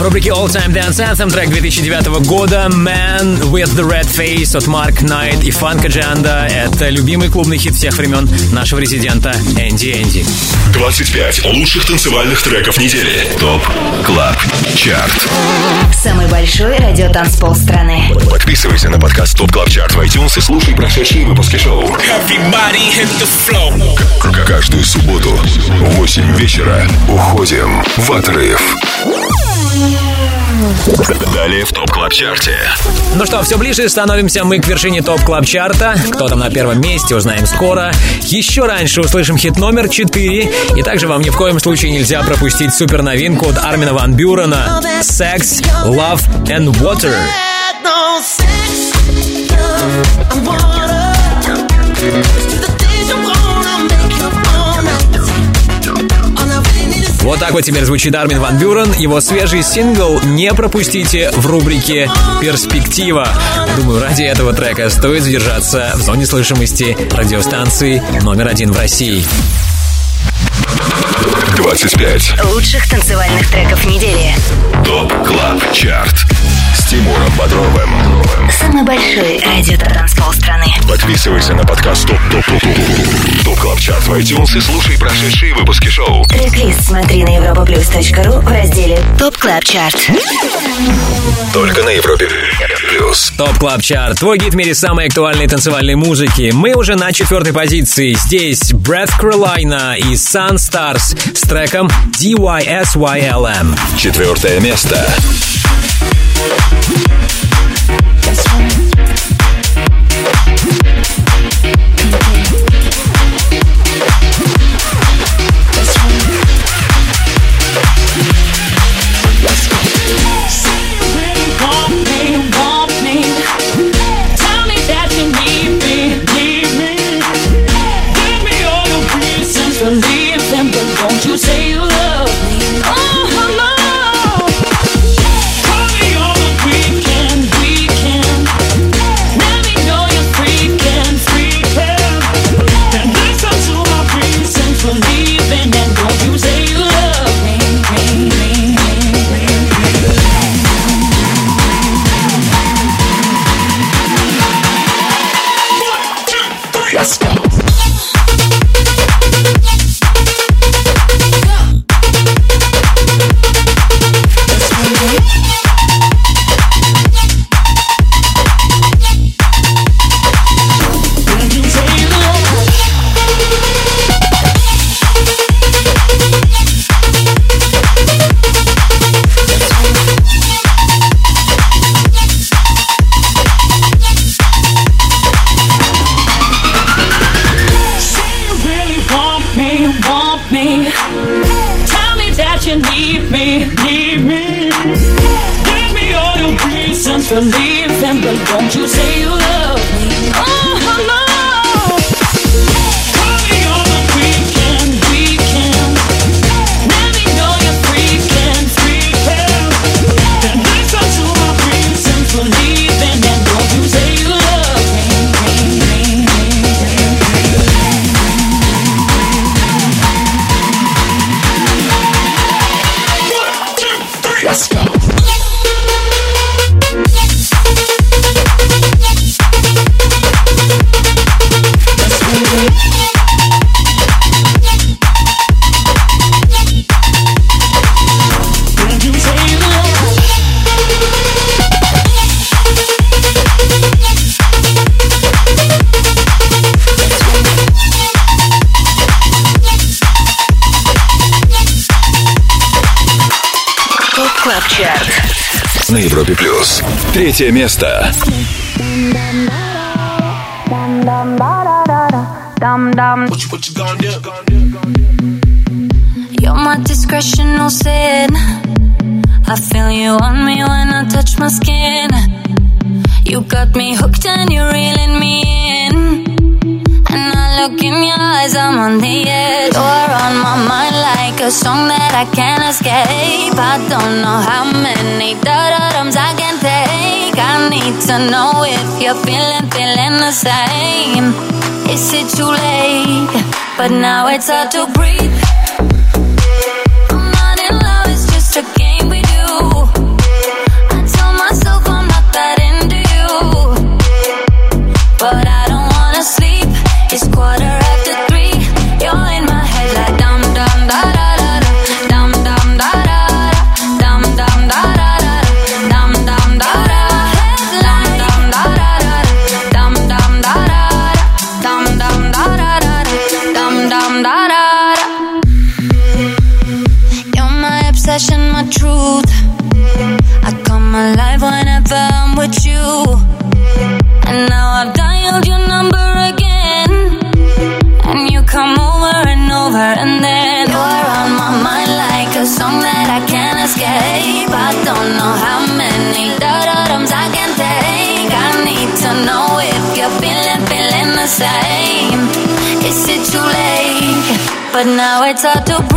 В рубрике All Time Dance Anthem трек 2009 года Man with the Red Face от Mark Knight и Фанка Джанда. Это любимый клубный хит всех времен нашего резидента Энди Энди. 25 лучших танцевальных треков недели. ТОП КЛАБ ЧАРТ. Самый большой радиотанцпол страны. Подписывайся на подкаст ТОП КЛАБ ЧАРТ в iTunes и слушай прошедшие выпуски шоу. К- Каждую субботу в 8 вечера уходим в отрыв. Далее в ТОП КЛАБ ЧАРТе. Ну что, все ближе становимся мы к вершине топ клаб чарта. Кто там на первом месте, узнаем скоро. Еще раньше услышим хит номер 4. И также вам ни в коем случае нельзя пропустить супер новинку от Армина Ван Бюрена Sex, Love and Water. Вот так вот теперь звучит Армин Ван Бюрен. Его свежий сингл не пропустите в рубрике «Перспектива». Думаю, ради этого трека стоит задержаться в зоне слышимости радиостанции номер один в России. 25 Лучших танцевальных треков недели. ТОП КЛАБ ЧАРТ Тимуром Бодровым. Самый большой радиотанцпол страны. Подписывайся на подкаст ТОП ТОП ТОП ТОП ТОП КЛАБ ЧАРТ в iTunes и слушай прошедшие выпуски шоу. Трек-лист смотри на europaplus.ru в разделе Top Club Chart. Только на Европе плюс. Top Club Chart. Твой гид в мире самой актуальной танцевальной музыки. Мы уже на четвертой позиции. Здесь Breathe Carolina и Sunstars с треком DYSYLM. Четвертое место. Don't Yeah. love. на Европе плюс. Третье место. You're my discretional sin. I feel you on me when I touch my skin. You got me hooked and you're reeling me in. And I look in your eyes, I'm on the edge. You're on my mind like a song that I can't escape. I don't know how many dotums I can take. I need to know if you're feeling, feeling the same. Is it too late? But now it's hard to breathe. but now it's all to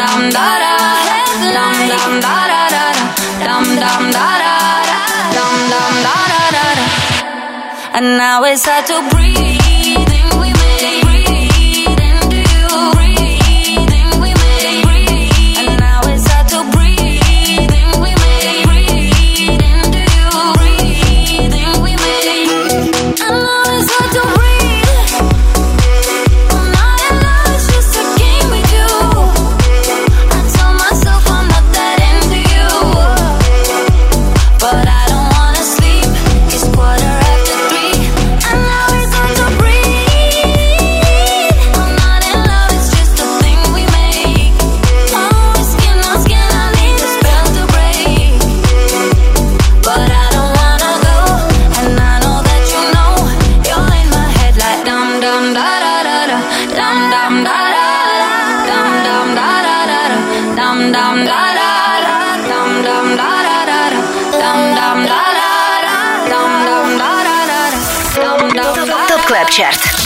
dum da da dum dum da da da dum dum da da dum dum da da da. And now it's hard to breathe.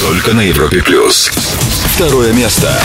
Только на Европе плюс. Второе место.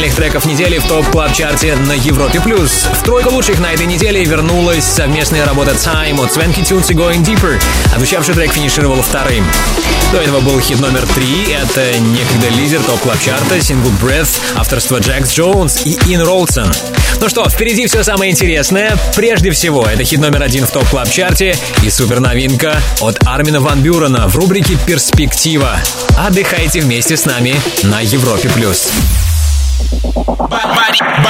Танцевальных треков недели в Top Club Chart е на Европе+. плюс. В тройку лучших на этой неделе вернулась совместная работа Time от Swanky Tunes и Going Deeper. Отвечавший трек финишировал вторым. До этого был хит номер три. Это некогда лидер Top Club Chart а сингл Breathe, авторство Jax Jones и Ina Wroldsen. Ну что, впереди все самое интересное. Прежде всего, это хит номер один в Top Club Chart е и супер новинка от Армина Ван Бюрена в рубрике «Перспектива». Отдыхайте вместе с нами на Европе+. плюс.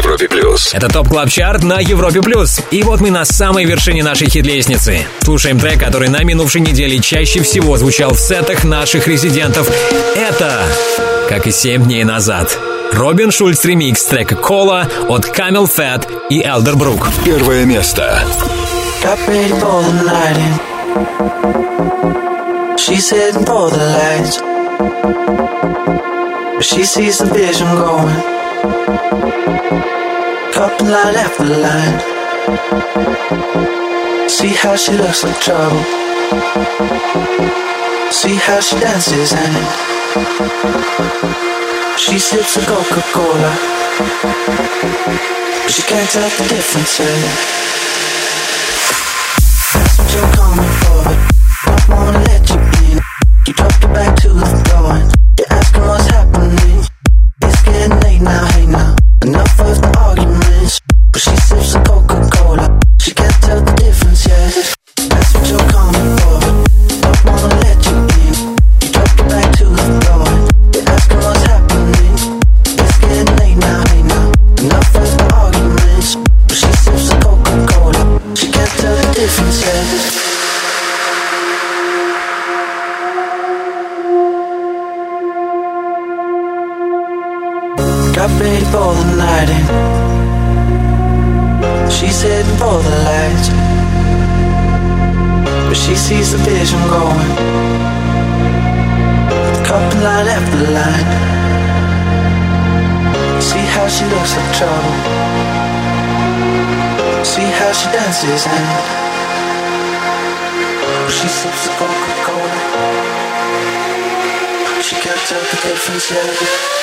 Европе Плюс. Это Top Club Chart на Европе+. плюс. И вот мы на самой вершине нашей хит-лестницы. Слушаем трек, который на минувшей неделе чаще всего звучал в сетах наших резидентов. Это, как и 7 дней назад, Robin Schulz ремикс трека «Cola» от CamelPhat и Elderbrook. Первое место. Got ready for the night in. She's heading for the lights. But she sees the vision going. Couple line after line. See how she looks like trouble. See how she dances and she sips a Coca Cola. But she can't tell the difference. eh? That's what you're coming for, don't wanna let you in. You drop your back to the floor interpretation show.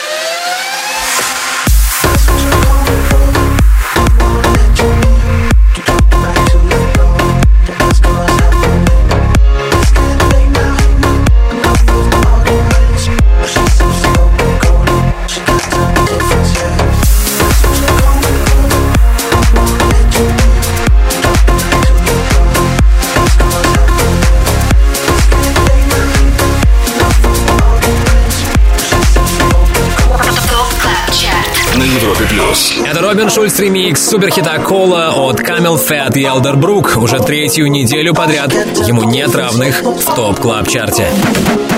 Robin Schulz ремикс суперхита Cola от CamelPhat и Elderbrook. Уже третью неделю подряд ему нет равных в Top Club Chart е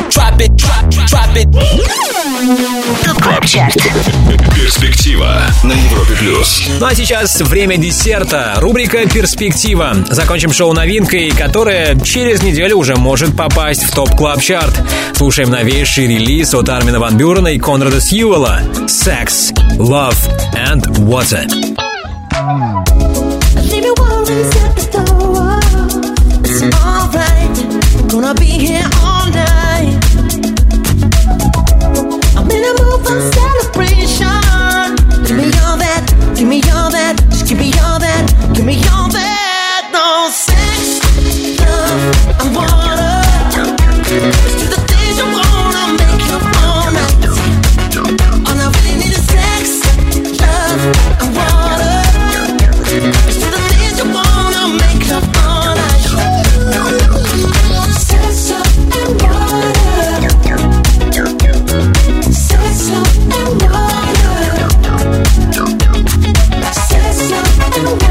Top Club Chart. Перспектива на Европе плюс. Ну а сейчас время десерта. Рубрика «Перспектива». Закончим шоу новинкой, которая через неделю уже может попасть в Top Club Chart Слушаем новейший релиз от Армина Ван Бюрена и Конрада Сьюэлла «Sex, Love and Water». no, you.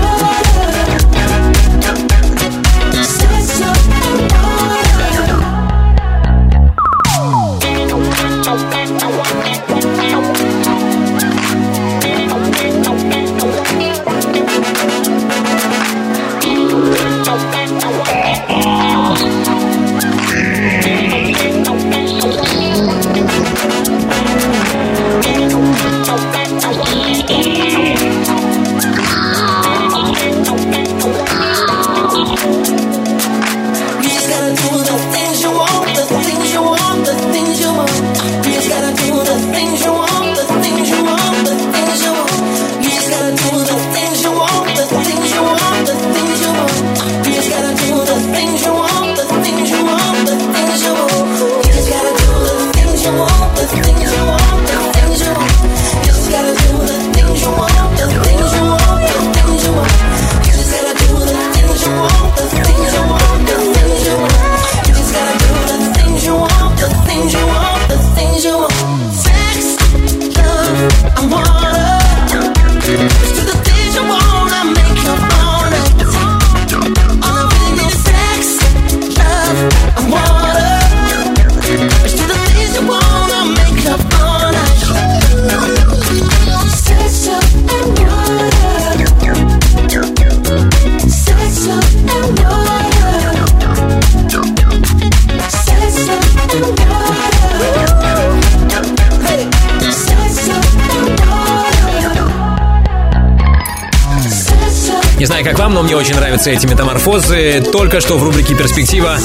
Что в рубрике «Перспектива»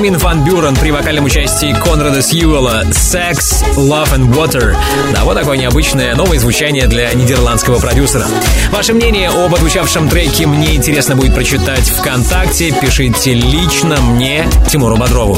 Армин Ван Бюрен при вокальном участии Конрада Сьюэлла «Sex, Love and Water». Да, вот такое необычное новое звучание для нидерландского продюсера. Ваше мнение об отзвучавшем треке мне интересно будет прочитать ВКонтакте. Пишите лично мне, Тимуру Бодрову.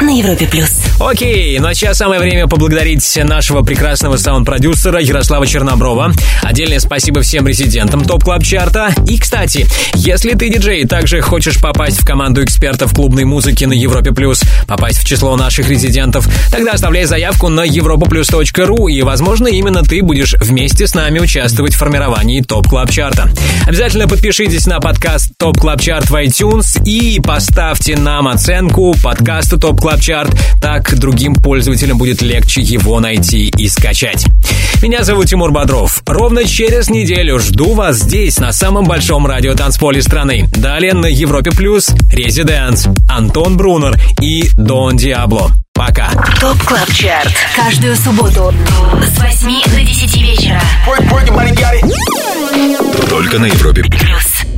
На Европе плюс. Окей, ну а сейчас самое время поблагодарить нашего прекрасного саунд-продюсера Ярослава Черноброва. Отдельное спасибо всем резидентам Top Club Chart а. И, кстати, если ты диджей также хочешь попасть в команду экспертов клубной музыки на Европе Плюс, попасть в число наших резидентов, тогда оставляй заявку на europaplus.ru и, возможно, именно ты будешь вместе с нами участвовать в формировании Top Club Chart а. Обязательно подпишитесь на подкаст Top Club Chart в iTunes и поставьте нам оценку подкасту Top Club Chart. Так другим пользователям будет легче его найти и скачать. Меня зовут Тимур Бодров. Ровно через неделю жду вас здесь, на самом большом радио танцполе страны. Далее на Европе Плюс Residance, Антон Брунер и Дон Диабло. Пока. Top Club Chart. Каждую субботу с 8 до 10 вечера. Только на Европе плюс.